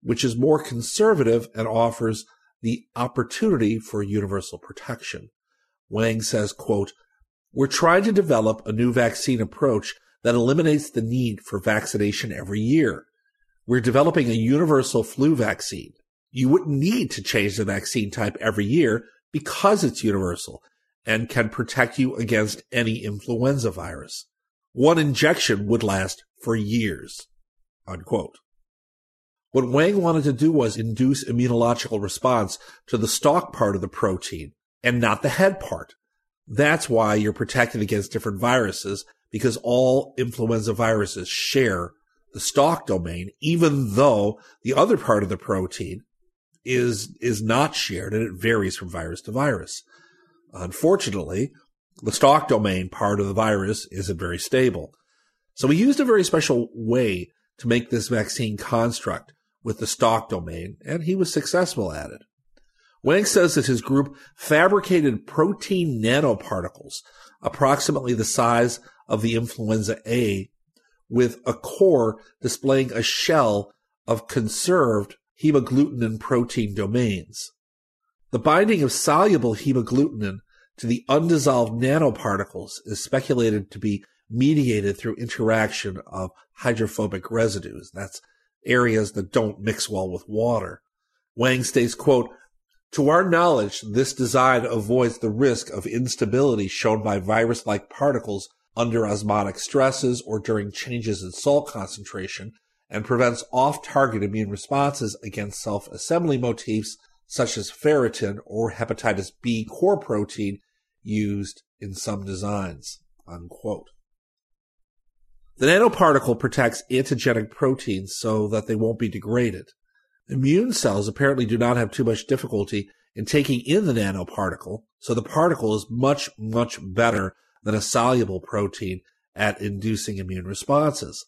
which is more conservative and offers the opportunity for universal protection. Wang says, quote, We're trying to develop a new vaccine approach that eliminates the need for vaccination every year. We're developing a universal flu vaccine. You wouldn't need to change the vaccine type every year because it's universal and can protect you against any influenza virus. One injection would last for years. Unquote. What Wang wanted to do was induce immunological response to the stalk part of the protein and not the head part. That's why you're protected against different viruses because all influenza viruses share the stalk domain, even though the other part of the protein is, is not shared and it varies from virus to virus. Unfortunately, the stalk domain part of the virus isn't very stable. So we used a very special way to make this vaccine construct with the stalk domain, and he was successful at it. Wang says that his group fabricated protein nanoparticles approximately the size of the influenza A with a core displaying a shell of conserved hemagglutinin protein domains. The binding of soluble hemagglutinin to the undissolved nanoparticles is speculated to be mediated through interaction of hydrophobic residues. That's areas that don't mix well with water. Wang states, quote, to our knowledge, this design avoids the risk of instability shown by virus-like particles under osmotic stresses or during changes in salt concentration and prevents off-target immune responses against self-assembly motifs such as ferritin or hepatitis B core protein used in some designs. Unquote. The nanoparticle protects antigenic proteins so that they won't be degraded. Immune cells apparently do not have too much difficulty in taking in the nanoparticle, so the particle is much, much better than a soluble protein at inducing immune responses.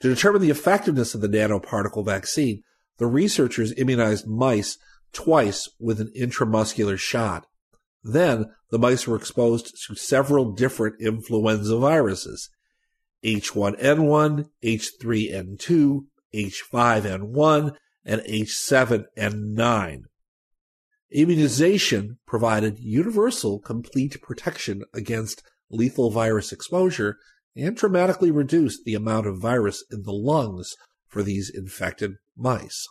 To determine the effectiveness of the nanoparticle vaccine, the researchers immunized mice twice with an intramuscular shot. Then the mice were exposed to several different influenza viruses. H1N1, H3N2, H5N1, and H7N9. Immunization provided universal complete protection against lethal virus exposure and dramatically reduced the amount of virus in the lungs for these infected mice.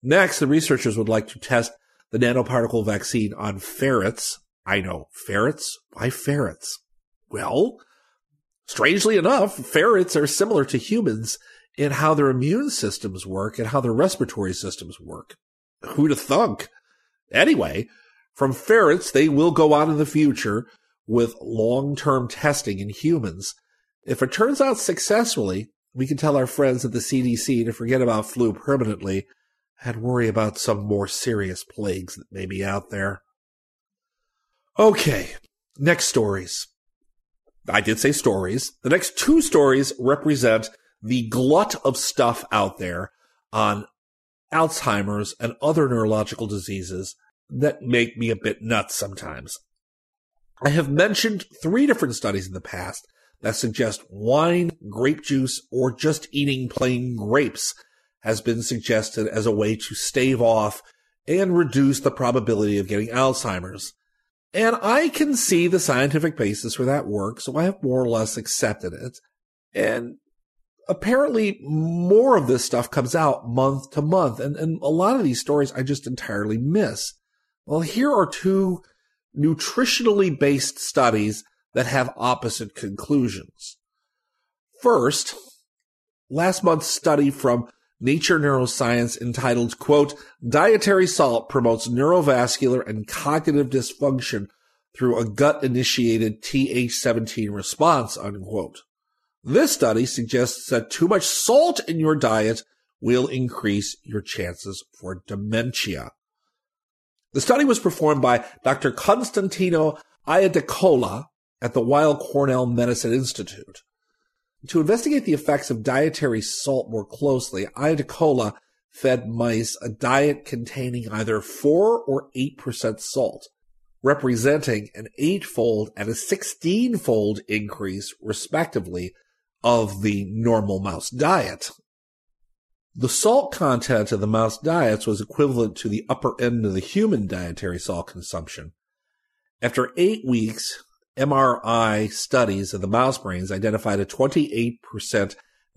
Next, the researchers would like to test the nanoparticle vaccine on ferrets. I know, ferrets? Why ferrets? Well, strangely enough, ferrets are similar to humans in how their immune systems work and how their respiratory systems work. Who'd thunk? Anyway, from ferrets, they will go on in the future with long-term testing in humans. If it turns out successfully, we can tell our friends at the CDC to forget about flu permanently and worry about some more serious plagues that may be out there. Okay, next stories. I did say stories. The next two stories represent the glut of stuff out there on Alzheimer's and other neurological diseases that make me a bit nuts sometimes. I have mentioned three different studies in the past that suggest wine, grape juice, or just eating plain grapes has been suggested as a way to stave off and reduce the probability of getting Alzheimer's. And I can see the scientific basis for that work, so I have more or less accepted it. And apparently more of this stuff comes out month to month. And, and a lot of these stories I just entirely miss. Well, here are two nutritionally based studies that have opposite conclusions. First, last month's study from Nature Neuroscience entitled, quote, Dietary salt promotes neurovascular and cognitive dysfunction through a gut initiated Th17 response, unquote. This study suggests that too much salt in your diet will increase your chances for dementia. The study was performed by Dr. Constantino Iadecola at the Weill Cornell Medicine Institute. To investigate the effects of dietary salt more closely, Iadecola fed mice a diet containing either 4 or 8% salt, representing an eightfold and a 16 fold increase, respectively, of the normal mouse diet. The salt content of the mouse diets was equivalent to the upper end of the human dietary salt consumption. After eight weeks, MRI studies of the mouse brains identified a 28%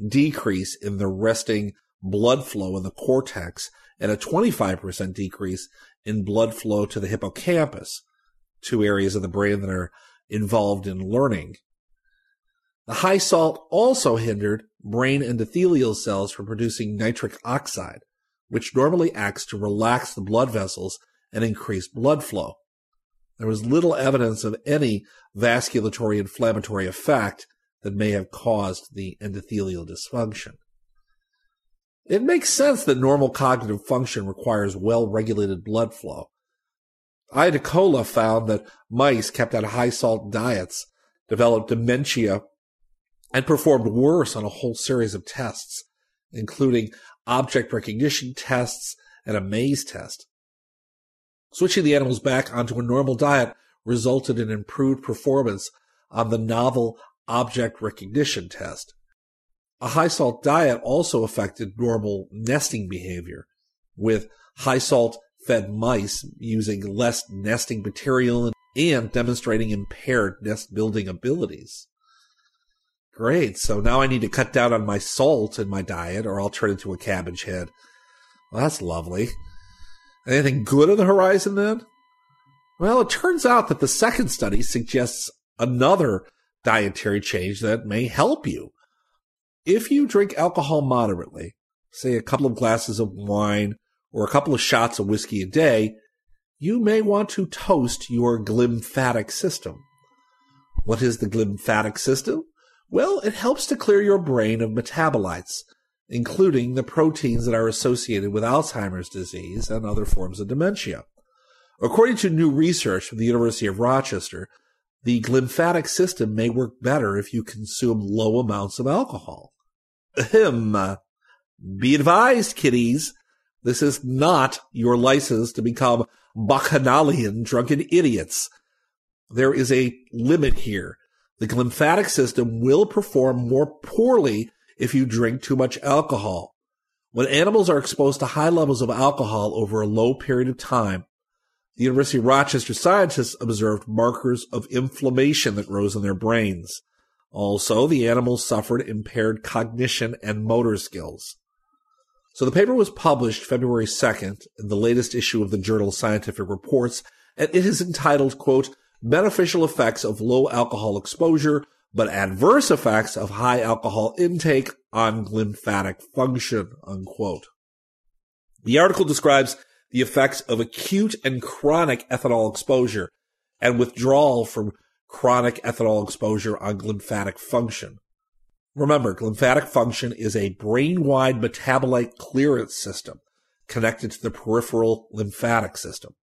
decrease in the resting blood flow in the cortex and a 25% decrease in blood flow to the hippocampus, two areas of the brain that are involved in learning. The high salt also hindered brain endothelial cells from producing nitric oxide, which normally acts to relax the blood vessels and increase blood flow. There was little evidence of any vasculatory inflammatory effect that may have caused the endothelial dysfunction. It makes sense that normal cognitive function requires well-regulated blood flow. Iadecola found that mice kept on high salt diets developed dementia and performed worse on a whole series of tests, including object recognition tests and a maze test. Switching the animals back onto a normal diet resulted in improved performance on the novel object recognition test. A high salt diet also affected normal nesting behavior, with high salt fed mice using less nesting material and demonstrating impaired nest building abilities. Great. So now I need to cut down on my salt in my diet or I'll turn into a cabbage head. Well, that's lovely. Anything good on the horizon then? Well, it turns out that the second study suggests another dietary change that may help you. If you drink alcohol moderately, say a couple of glasses of wine or a couple of shots of whiskey a day, you may want to toast your glymphatic system. What is the glymphatic system? Well, it helps to clear your brain of metabolites, including the proteins that are associated with Alzheimer's disease and other forms of dementia. According to new research from the University of Rochester, the glymphatic system may work better if you consume low amounts of alcohol. Ahem. Be advised, kiddies, this is not your license to become bacchanalian drunken idiots. There is a limit here. The glymphatic system will perform more poorly if you drink too much alcohol. When animals are exposed to high levels of alcohol over a low period of time, the University of Rochester scientists observed markers of inflammation that rose in their brains. Also, the animals suffered impaired cognition and motor skills. So the paper was published February 2nd in the latest issue of the journal Scientific Reports, and it is entitled, quote, beneficial effects of low alcohol exposure, but adverse effects of high alcohol intake on glymphatic function, unquote. The article describes the effects of acute and chronic ethanol exposure and withdrawal from chronic ethanol exposure on glymphatic function. Remember, glymphatic function is a brain-wide metabolite clearance system connected to the peripheral lymphatic system.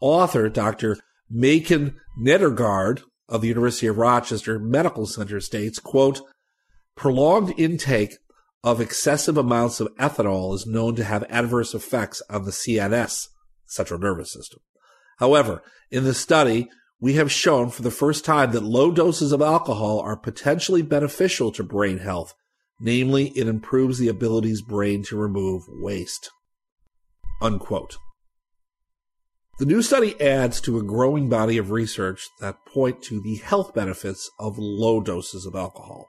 Author Dr. Maiken Nedergaard of the University of Rochester Medical Center states, quote, prolonged intake of excessive amounts of ethanol is known to have adverse effects on the CNS, central nervous system. However, in the study, we have shown for the first time that low doses of alcohol are potentially beneficial to brain health. Namely, it improves the ability's brain to remove waste. Unquote. The new study adds to a growing body of research that point to the health benefits of low doses of alcohol.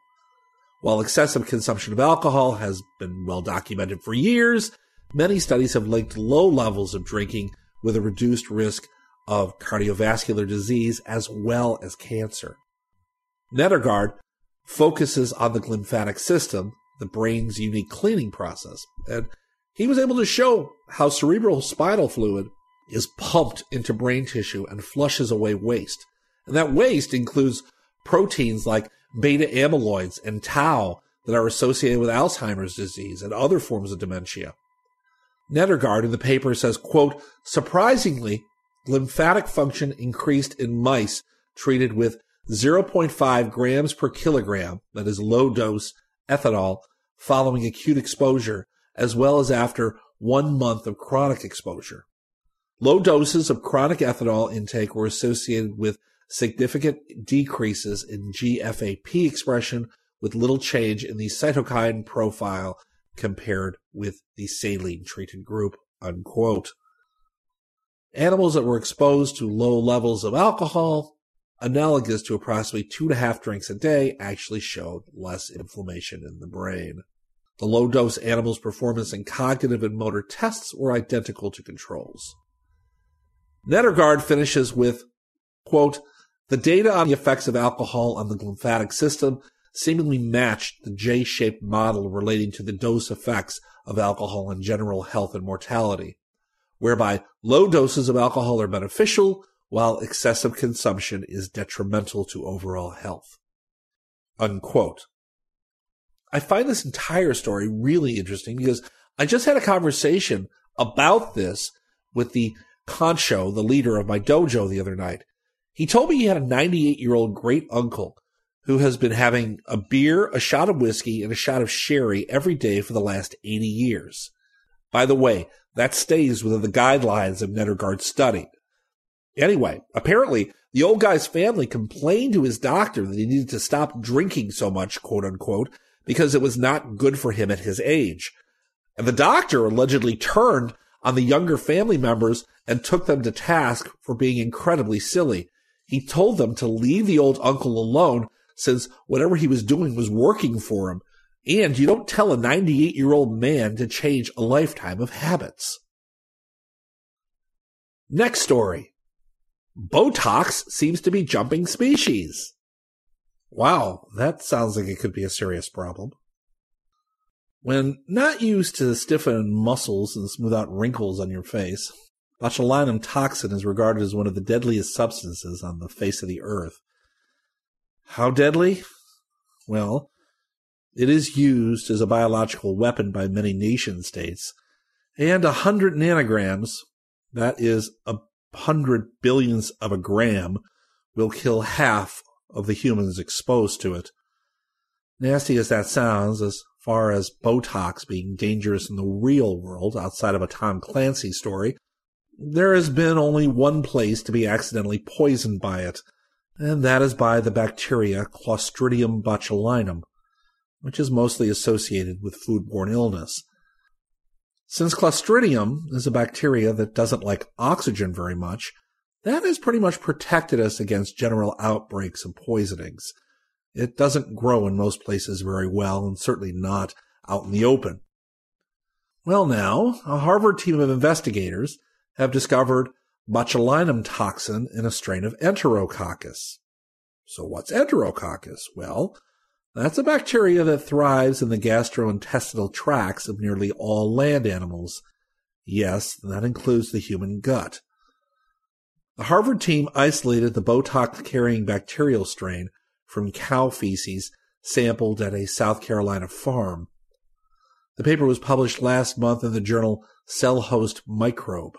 While excessive consumption of alcohol has been well documented for years, many studies have linked low levels of drinking with a reduced risk of cardiovascular disease as well as cancer. Nedergaard focuses on the glymphatic system, the brain's unique cleaning process, and he was able to show how cerebral spinal fluid is pumped into brain tissue and flushes away waste. And that waste includes proteins like beta amyloids, and tau that are associated with Alzheimer's disease and other forms of dementia. Nedergaard in the paper says, quote, surprisingly, glymphatic function increased in mice treated with 0.5 grams per kilogram, that is low dose ethanol, following acute exposure, as well as after one month of chronic exposure. Low doses of chronic ethanol intake were associated with significant decreases in GFAP expression with little change in the cytokine profile compared with the saline treated group. Unquote. Animals that were exposed to low levels of alcohol, analogous to approximately two and a half drinks a day, actually showed less inflammation in the brain. The low dose animals' performance in cognitive and motor tests were identical to controls. Nedergaard finishes with, quote, the data on the effects of alcohol on the lymphatic system seemingly matched the J-shaped model relating to the dose effects of alcohol on general health and mortality, whereby low doses of alcohol are beneficial while excessive consumption is detrimental to overall health. Unquote. I find this entire story really interesting because I just had a conversation about this with the Concho, the leader of my dojo the other night. He told me he had a 98 year old great uncle who has been having a beer, a shot of whiskey, and a shot of sherry every day for the last 80 years. By the way, that stays within the guidelines of Nedergaard's study. Anyway, apparently, the old guy's family complained to his doctor that he needed to stop drinking so much, quote unquote, because it was not good for him at his age. And the doctor allegedly turned on the younger family members and took them to task for being incredibly silly. He told them to leave the old uncle alone since whatever he was doing was working for him. And you don't tell a 98 year old man to change a lifetime of habits. Next story. Botox seems to be jumping species. Wow, that sounds like it could be a serious problem. When not used to stiffen muscles and smooth out wrinkles on your face, botulinum toxin is regarded as one of the deadliest substances on the face of the earth. How deadly? Well, it is used as a biological weapon by many nation states, and a hundred nanograms, that is a hundred billionths of a gram, will kill half of the humans exposed to it. Nasty as that sounds, as far as Botox being dangerous in the real world outside of a Tom Clancy story, there has been only one place to be accidentally poisoned by it, and that is by the bacteria Clostridium botulinum, which is mostly associated with foodborne illness. Since Clostridium is a bacteria that doesn't like oxygen very much, that has pretty much protected us against general outbreaks of poisonings. It doesn't grow in most places very well, and certainly not out in the open. Well, now, a Harvard team of investigators have discovered botulinum toxin in a strain of Enterococcus. So what's Enterococcus? Well, that's a bacteria that thrives in the gastrointestinal tracts of nearly all land animals. Yes, that includes the human gut. The Harvard team isolated the Botox carrying bacterial strain from cow feces sampled at a South Carolina farm. The paper was published last month in the journal Cell Host Microbe.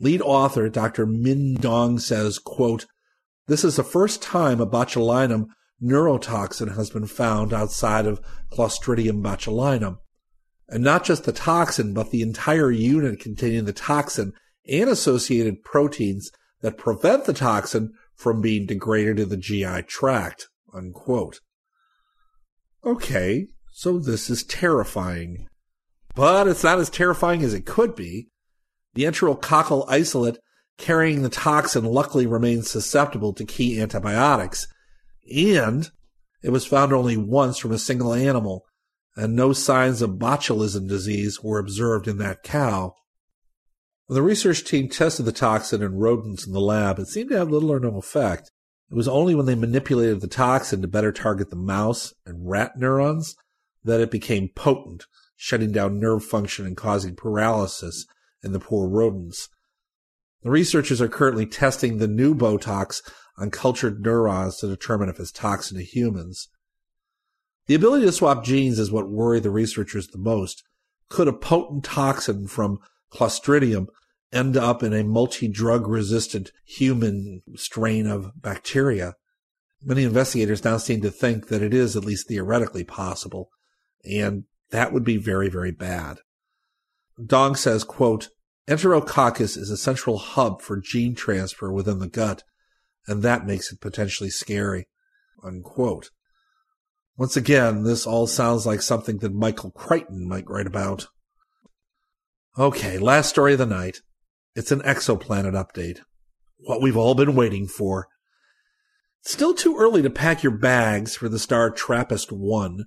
Lead author Dr. Min Dong says, quote, This is the first time a botulinum neurotoxin has been found outside of Clostridium botulinum. And not just the toxin, but the entire unit containing the toxin and associated proteins that prevent the toxin from being degraded in the GI tract. Unquote. Okay, so this is terrifying. But it's not as terrifying as it could be. The enterococcal isolate carrying the toxin luckily remains susceptible to key antibiotics, and it was found only once from a single animal, and no signs of botulism disease were observed in that cow. When the research team tested the toxin in rodents in the lab, it seemed to have little or no effect. It was only when they manipulated the toxin to better target the mouse and rat neurons that it became potent, shutting down nerve function and causing paralysis in the poor rodents. The researchers are currently testing the new Botox on cultured neurons to determine if it's toxic to humans. The ability to swap genes is what worried the researchers the most. Could a potent toxin from Clostridium end up in a multi-drug resistant human strain of bacteria? Many investigators now seem to think that it is at least theoretically possible, and that would be very, very bad. Dong says, quote, Enterococcus is a central hub for gene transfer within the gut, and that makes it potentially scary. Unquote. Once again, this all sounds like something that Michael Crichton might write about. Okay, last story of the night. It's an exoplanet update. What we've all been waiting for. Still too early to pack your bags for the star TRAPPIST 1,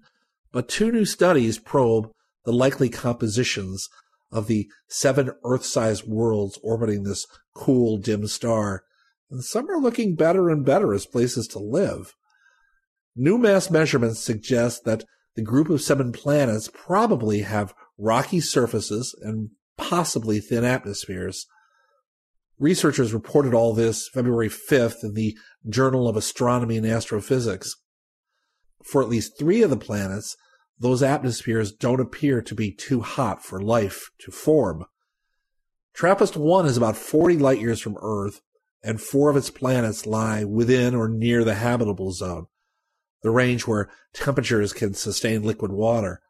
but two new studies probe the likely compositions of the seven Earth-sized worlds orbiting this cool, dim star, and some are looking better and better as places to live. New mass measurements suggest that the group of seven planets probably have rocky surfaces and possibly thin atmospheres. Researchers reported all this February 5th in the Journal of Astronomy and Astrophysics. For at least three of the planets, those atmospheres don't appear to be too hot for life to form. TRAPPIST 1 is about 40 light years from Earth, and four of its planets lie within or near the habitable zone, the range where temperatures can sustain liquid water.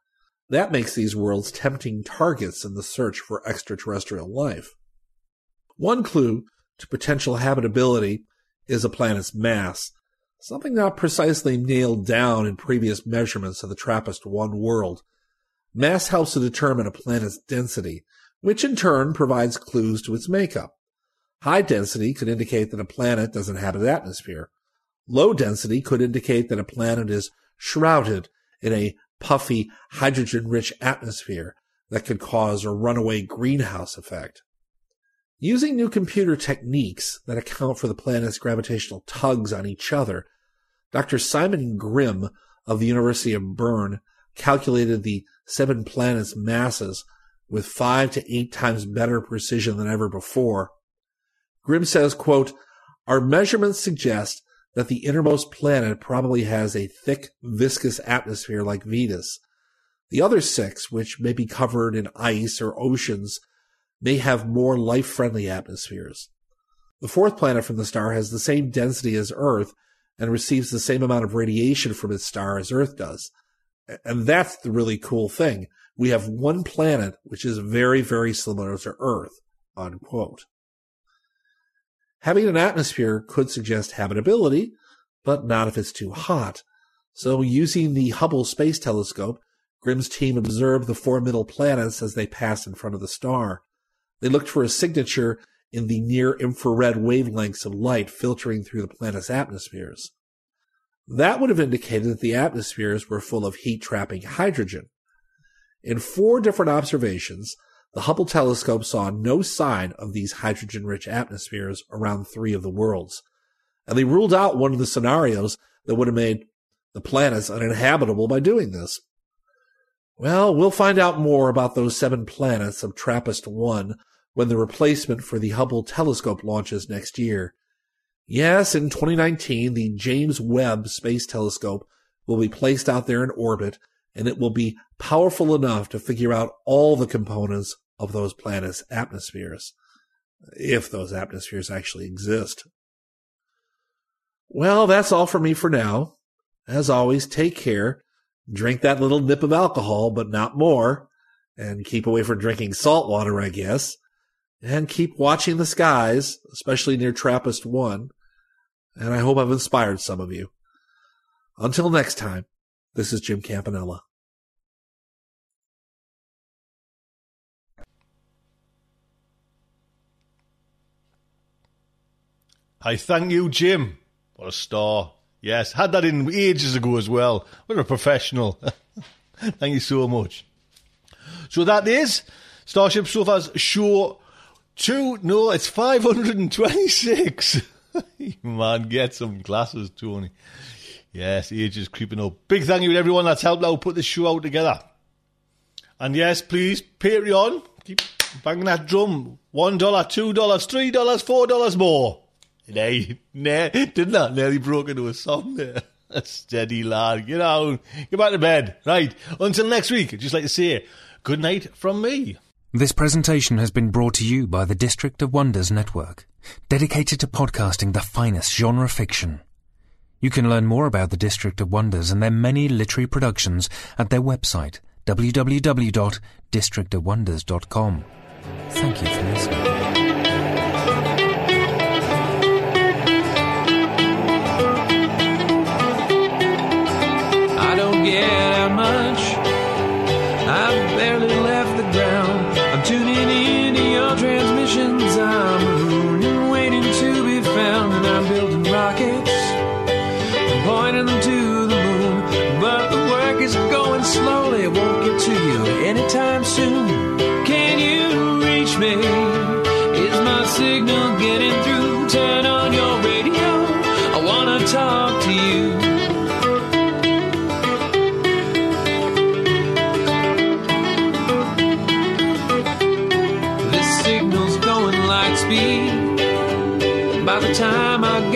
That makes these worlds tempting targets in the search for extraterrestrial life. One clue to potential habitability is a planet's mass, something not precisely nailed down in previous measurements of the TRAPPIST-1 world. Mass helps to determine a planet's density, which in turn provides clues to its makeup. High density could indicate that a planet doesn't have an atmosphere. Low density could indicate that a planet is shrouded in a puffy, hydrogen-rich atmosphere that could cause a runaway greenhouse effect. Using new computer techniques that account for the planet's gravitational tugs on each other, Dr. Simon Grimm of the University of Bern calculated the seven planets' masses with five to eight times better precision than ever before. Grimm says, quote, Our measurements suggest that the innermost planet probably has a thick, viscous atmosphere like Venus. The other six, which may be covered in ice or oceans, may have more life-friendly atmospheres. The fourth planet from the star has the same density as Earth and receives the same amount of radiation from its star as Earth does. And that's the really cool thing. We have one planet which is very, very similar to Earth. Unquote. Having an atmosphere could suggest habitability, but not if it's too hot. So using the Hubble Space Telescope, Grimm's team observed the four middle planets as they passed in front of the star. They looked for a signature in the near infrared wavelengths of light filtering through the planet's atmospheres. That would have indicated that the atmospheres were full of heat trapping hydrogen. In four different observations, the Hubble telescope saw no sign of these hydrogen rich atmospheres around three of the worlds, and they ruled out one of the scenarios that would have made the planets uninhabitable by doing this. Well, we'll find out more about those seven planets of TRAPPIST 1 when the replacement for the Hubble telescope launches next year. Yes, in 2019, the James Webb Space Telescope will be placed out there in orbit, and it will be powerful enough to figure out all the components of those planets' atmospheres, if those atmospheres actually exist. Well, that's all for me for now. As always, take care. Drink that little nip of alcohol, but not more. And keep away from drinking salt water, I guess and keep watching the skies, especially near Trappist 1. And I hope I've inspired some of you. Until next time, this is Jim Campanella. I thank you, Jim. What a star. Yes, had that in ages ago as well. What a professional. thank you so much. So that is Starship Sofa's show Two, no, it's 526. Man, get some glasses, Tony. Yes, age is creeping up. Big thank you to everyone that's helped out put this show out together. And yes, please, Patreon. Keep banging that drum. One dollar, two dollars, three dollars, four dollars more. Nay, nay, didn't I? Nearly broke into a song there. A steady lad. Get on. Get back to bed. Right. Until next week, I'd just like to say good night from me. This presentation has been brought to you by the District of Wonders Network, dedicated to podcasting the finest genre fiction. You can learn more about the District of Wonders and their many literary productions at their website, www.districtofwonders.com. Thank you for listening. I've barely left the ground. I'm tuning in to your transmissions. I'm and waiting to be found. And I'm building rockets and pointing them to the moon. But the work is going slowly. It won't get to you anytime soon. Can you reach me? Is my signal getting through? Turn on your radio. I wanna talk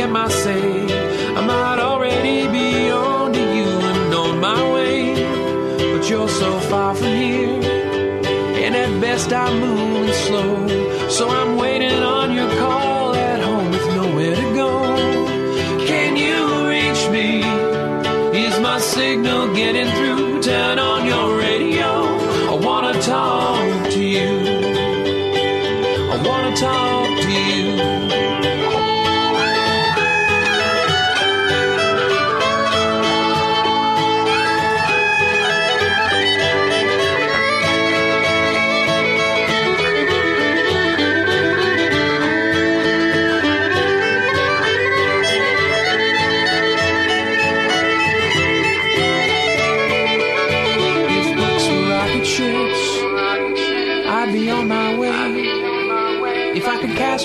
time I say, I might already be on to you and on my way. But you're so far from here, and at best I'm moving slow. So I'm waiting on your call at home with nowhere to go. Can you reach me? Is my signal getting through?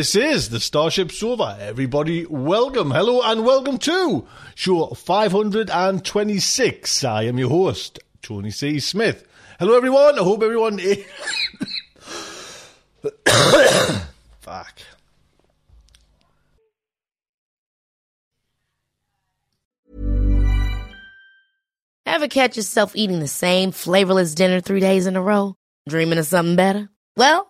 This is the Starship Sofa. Everybody, welcome, hello, and welcome to show 526. I am your host, Tony C. Smith. Hello, everyone. I hope everyone is. Fuck. Ever catch yourself eating the same flavorless dinner three days in a row? Dreaming of something better? Well,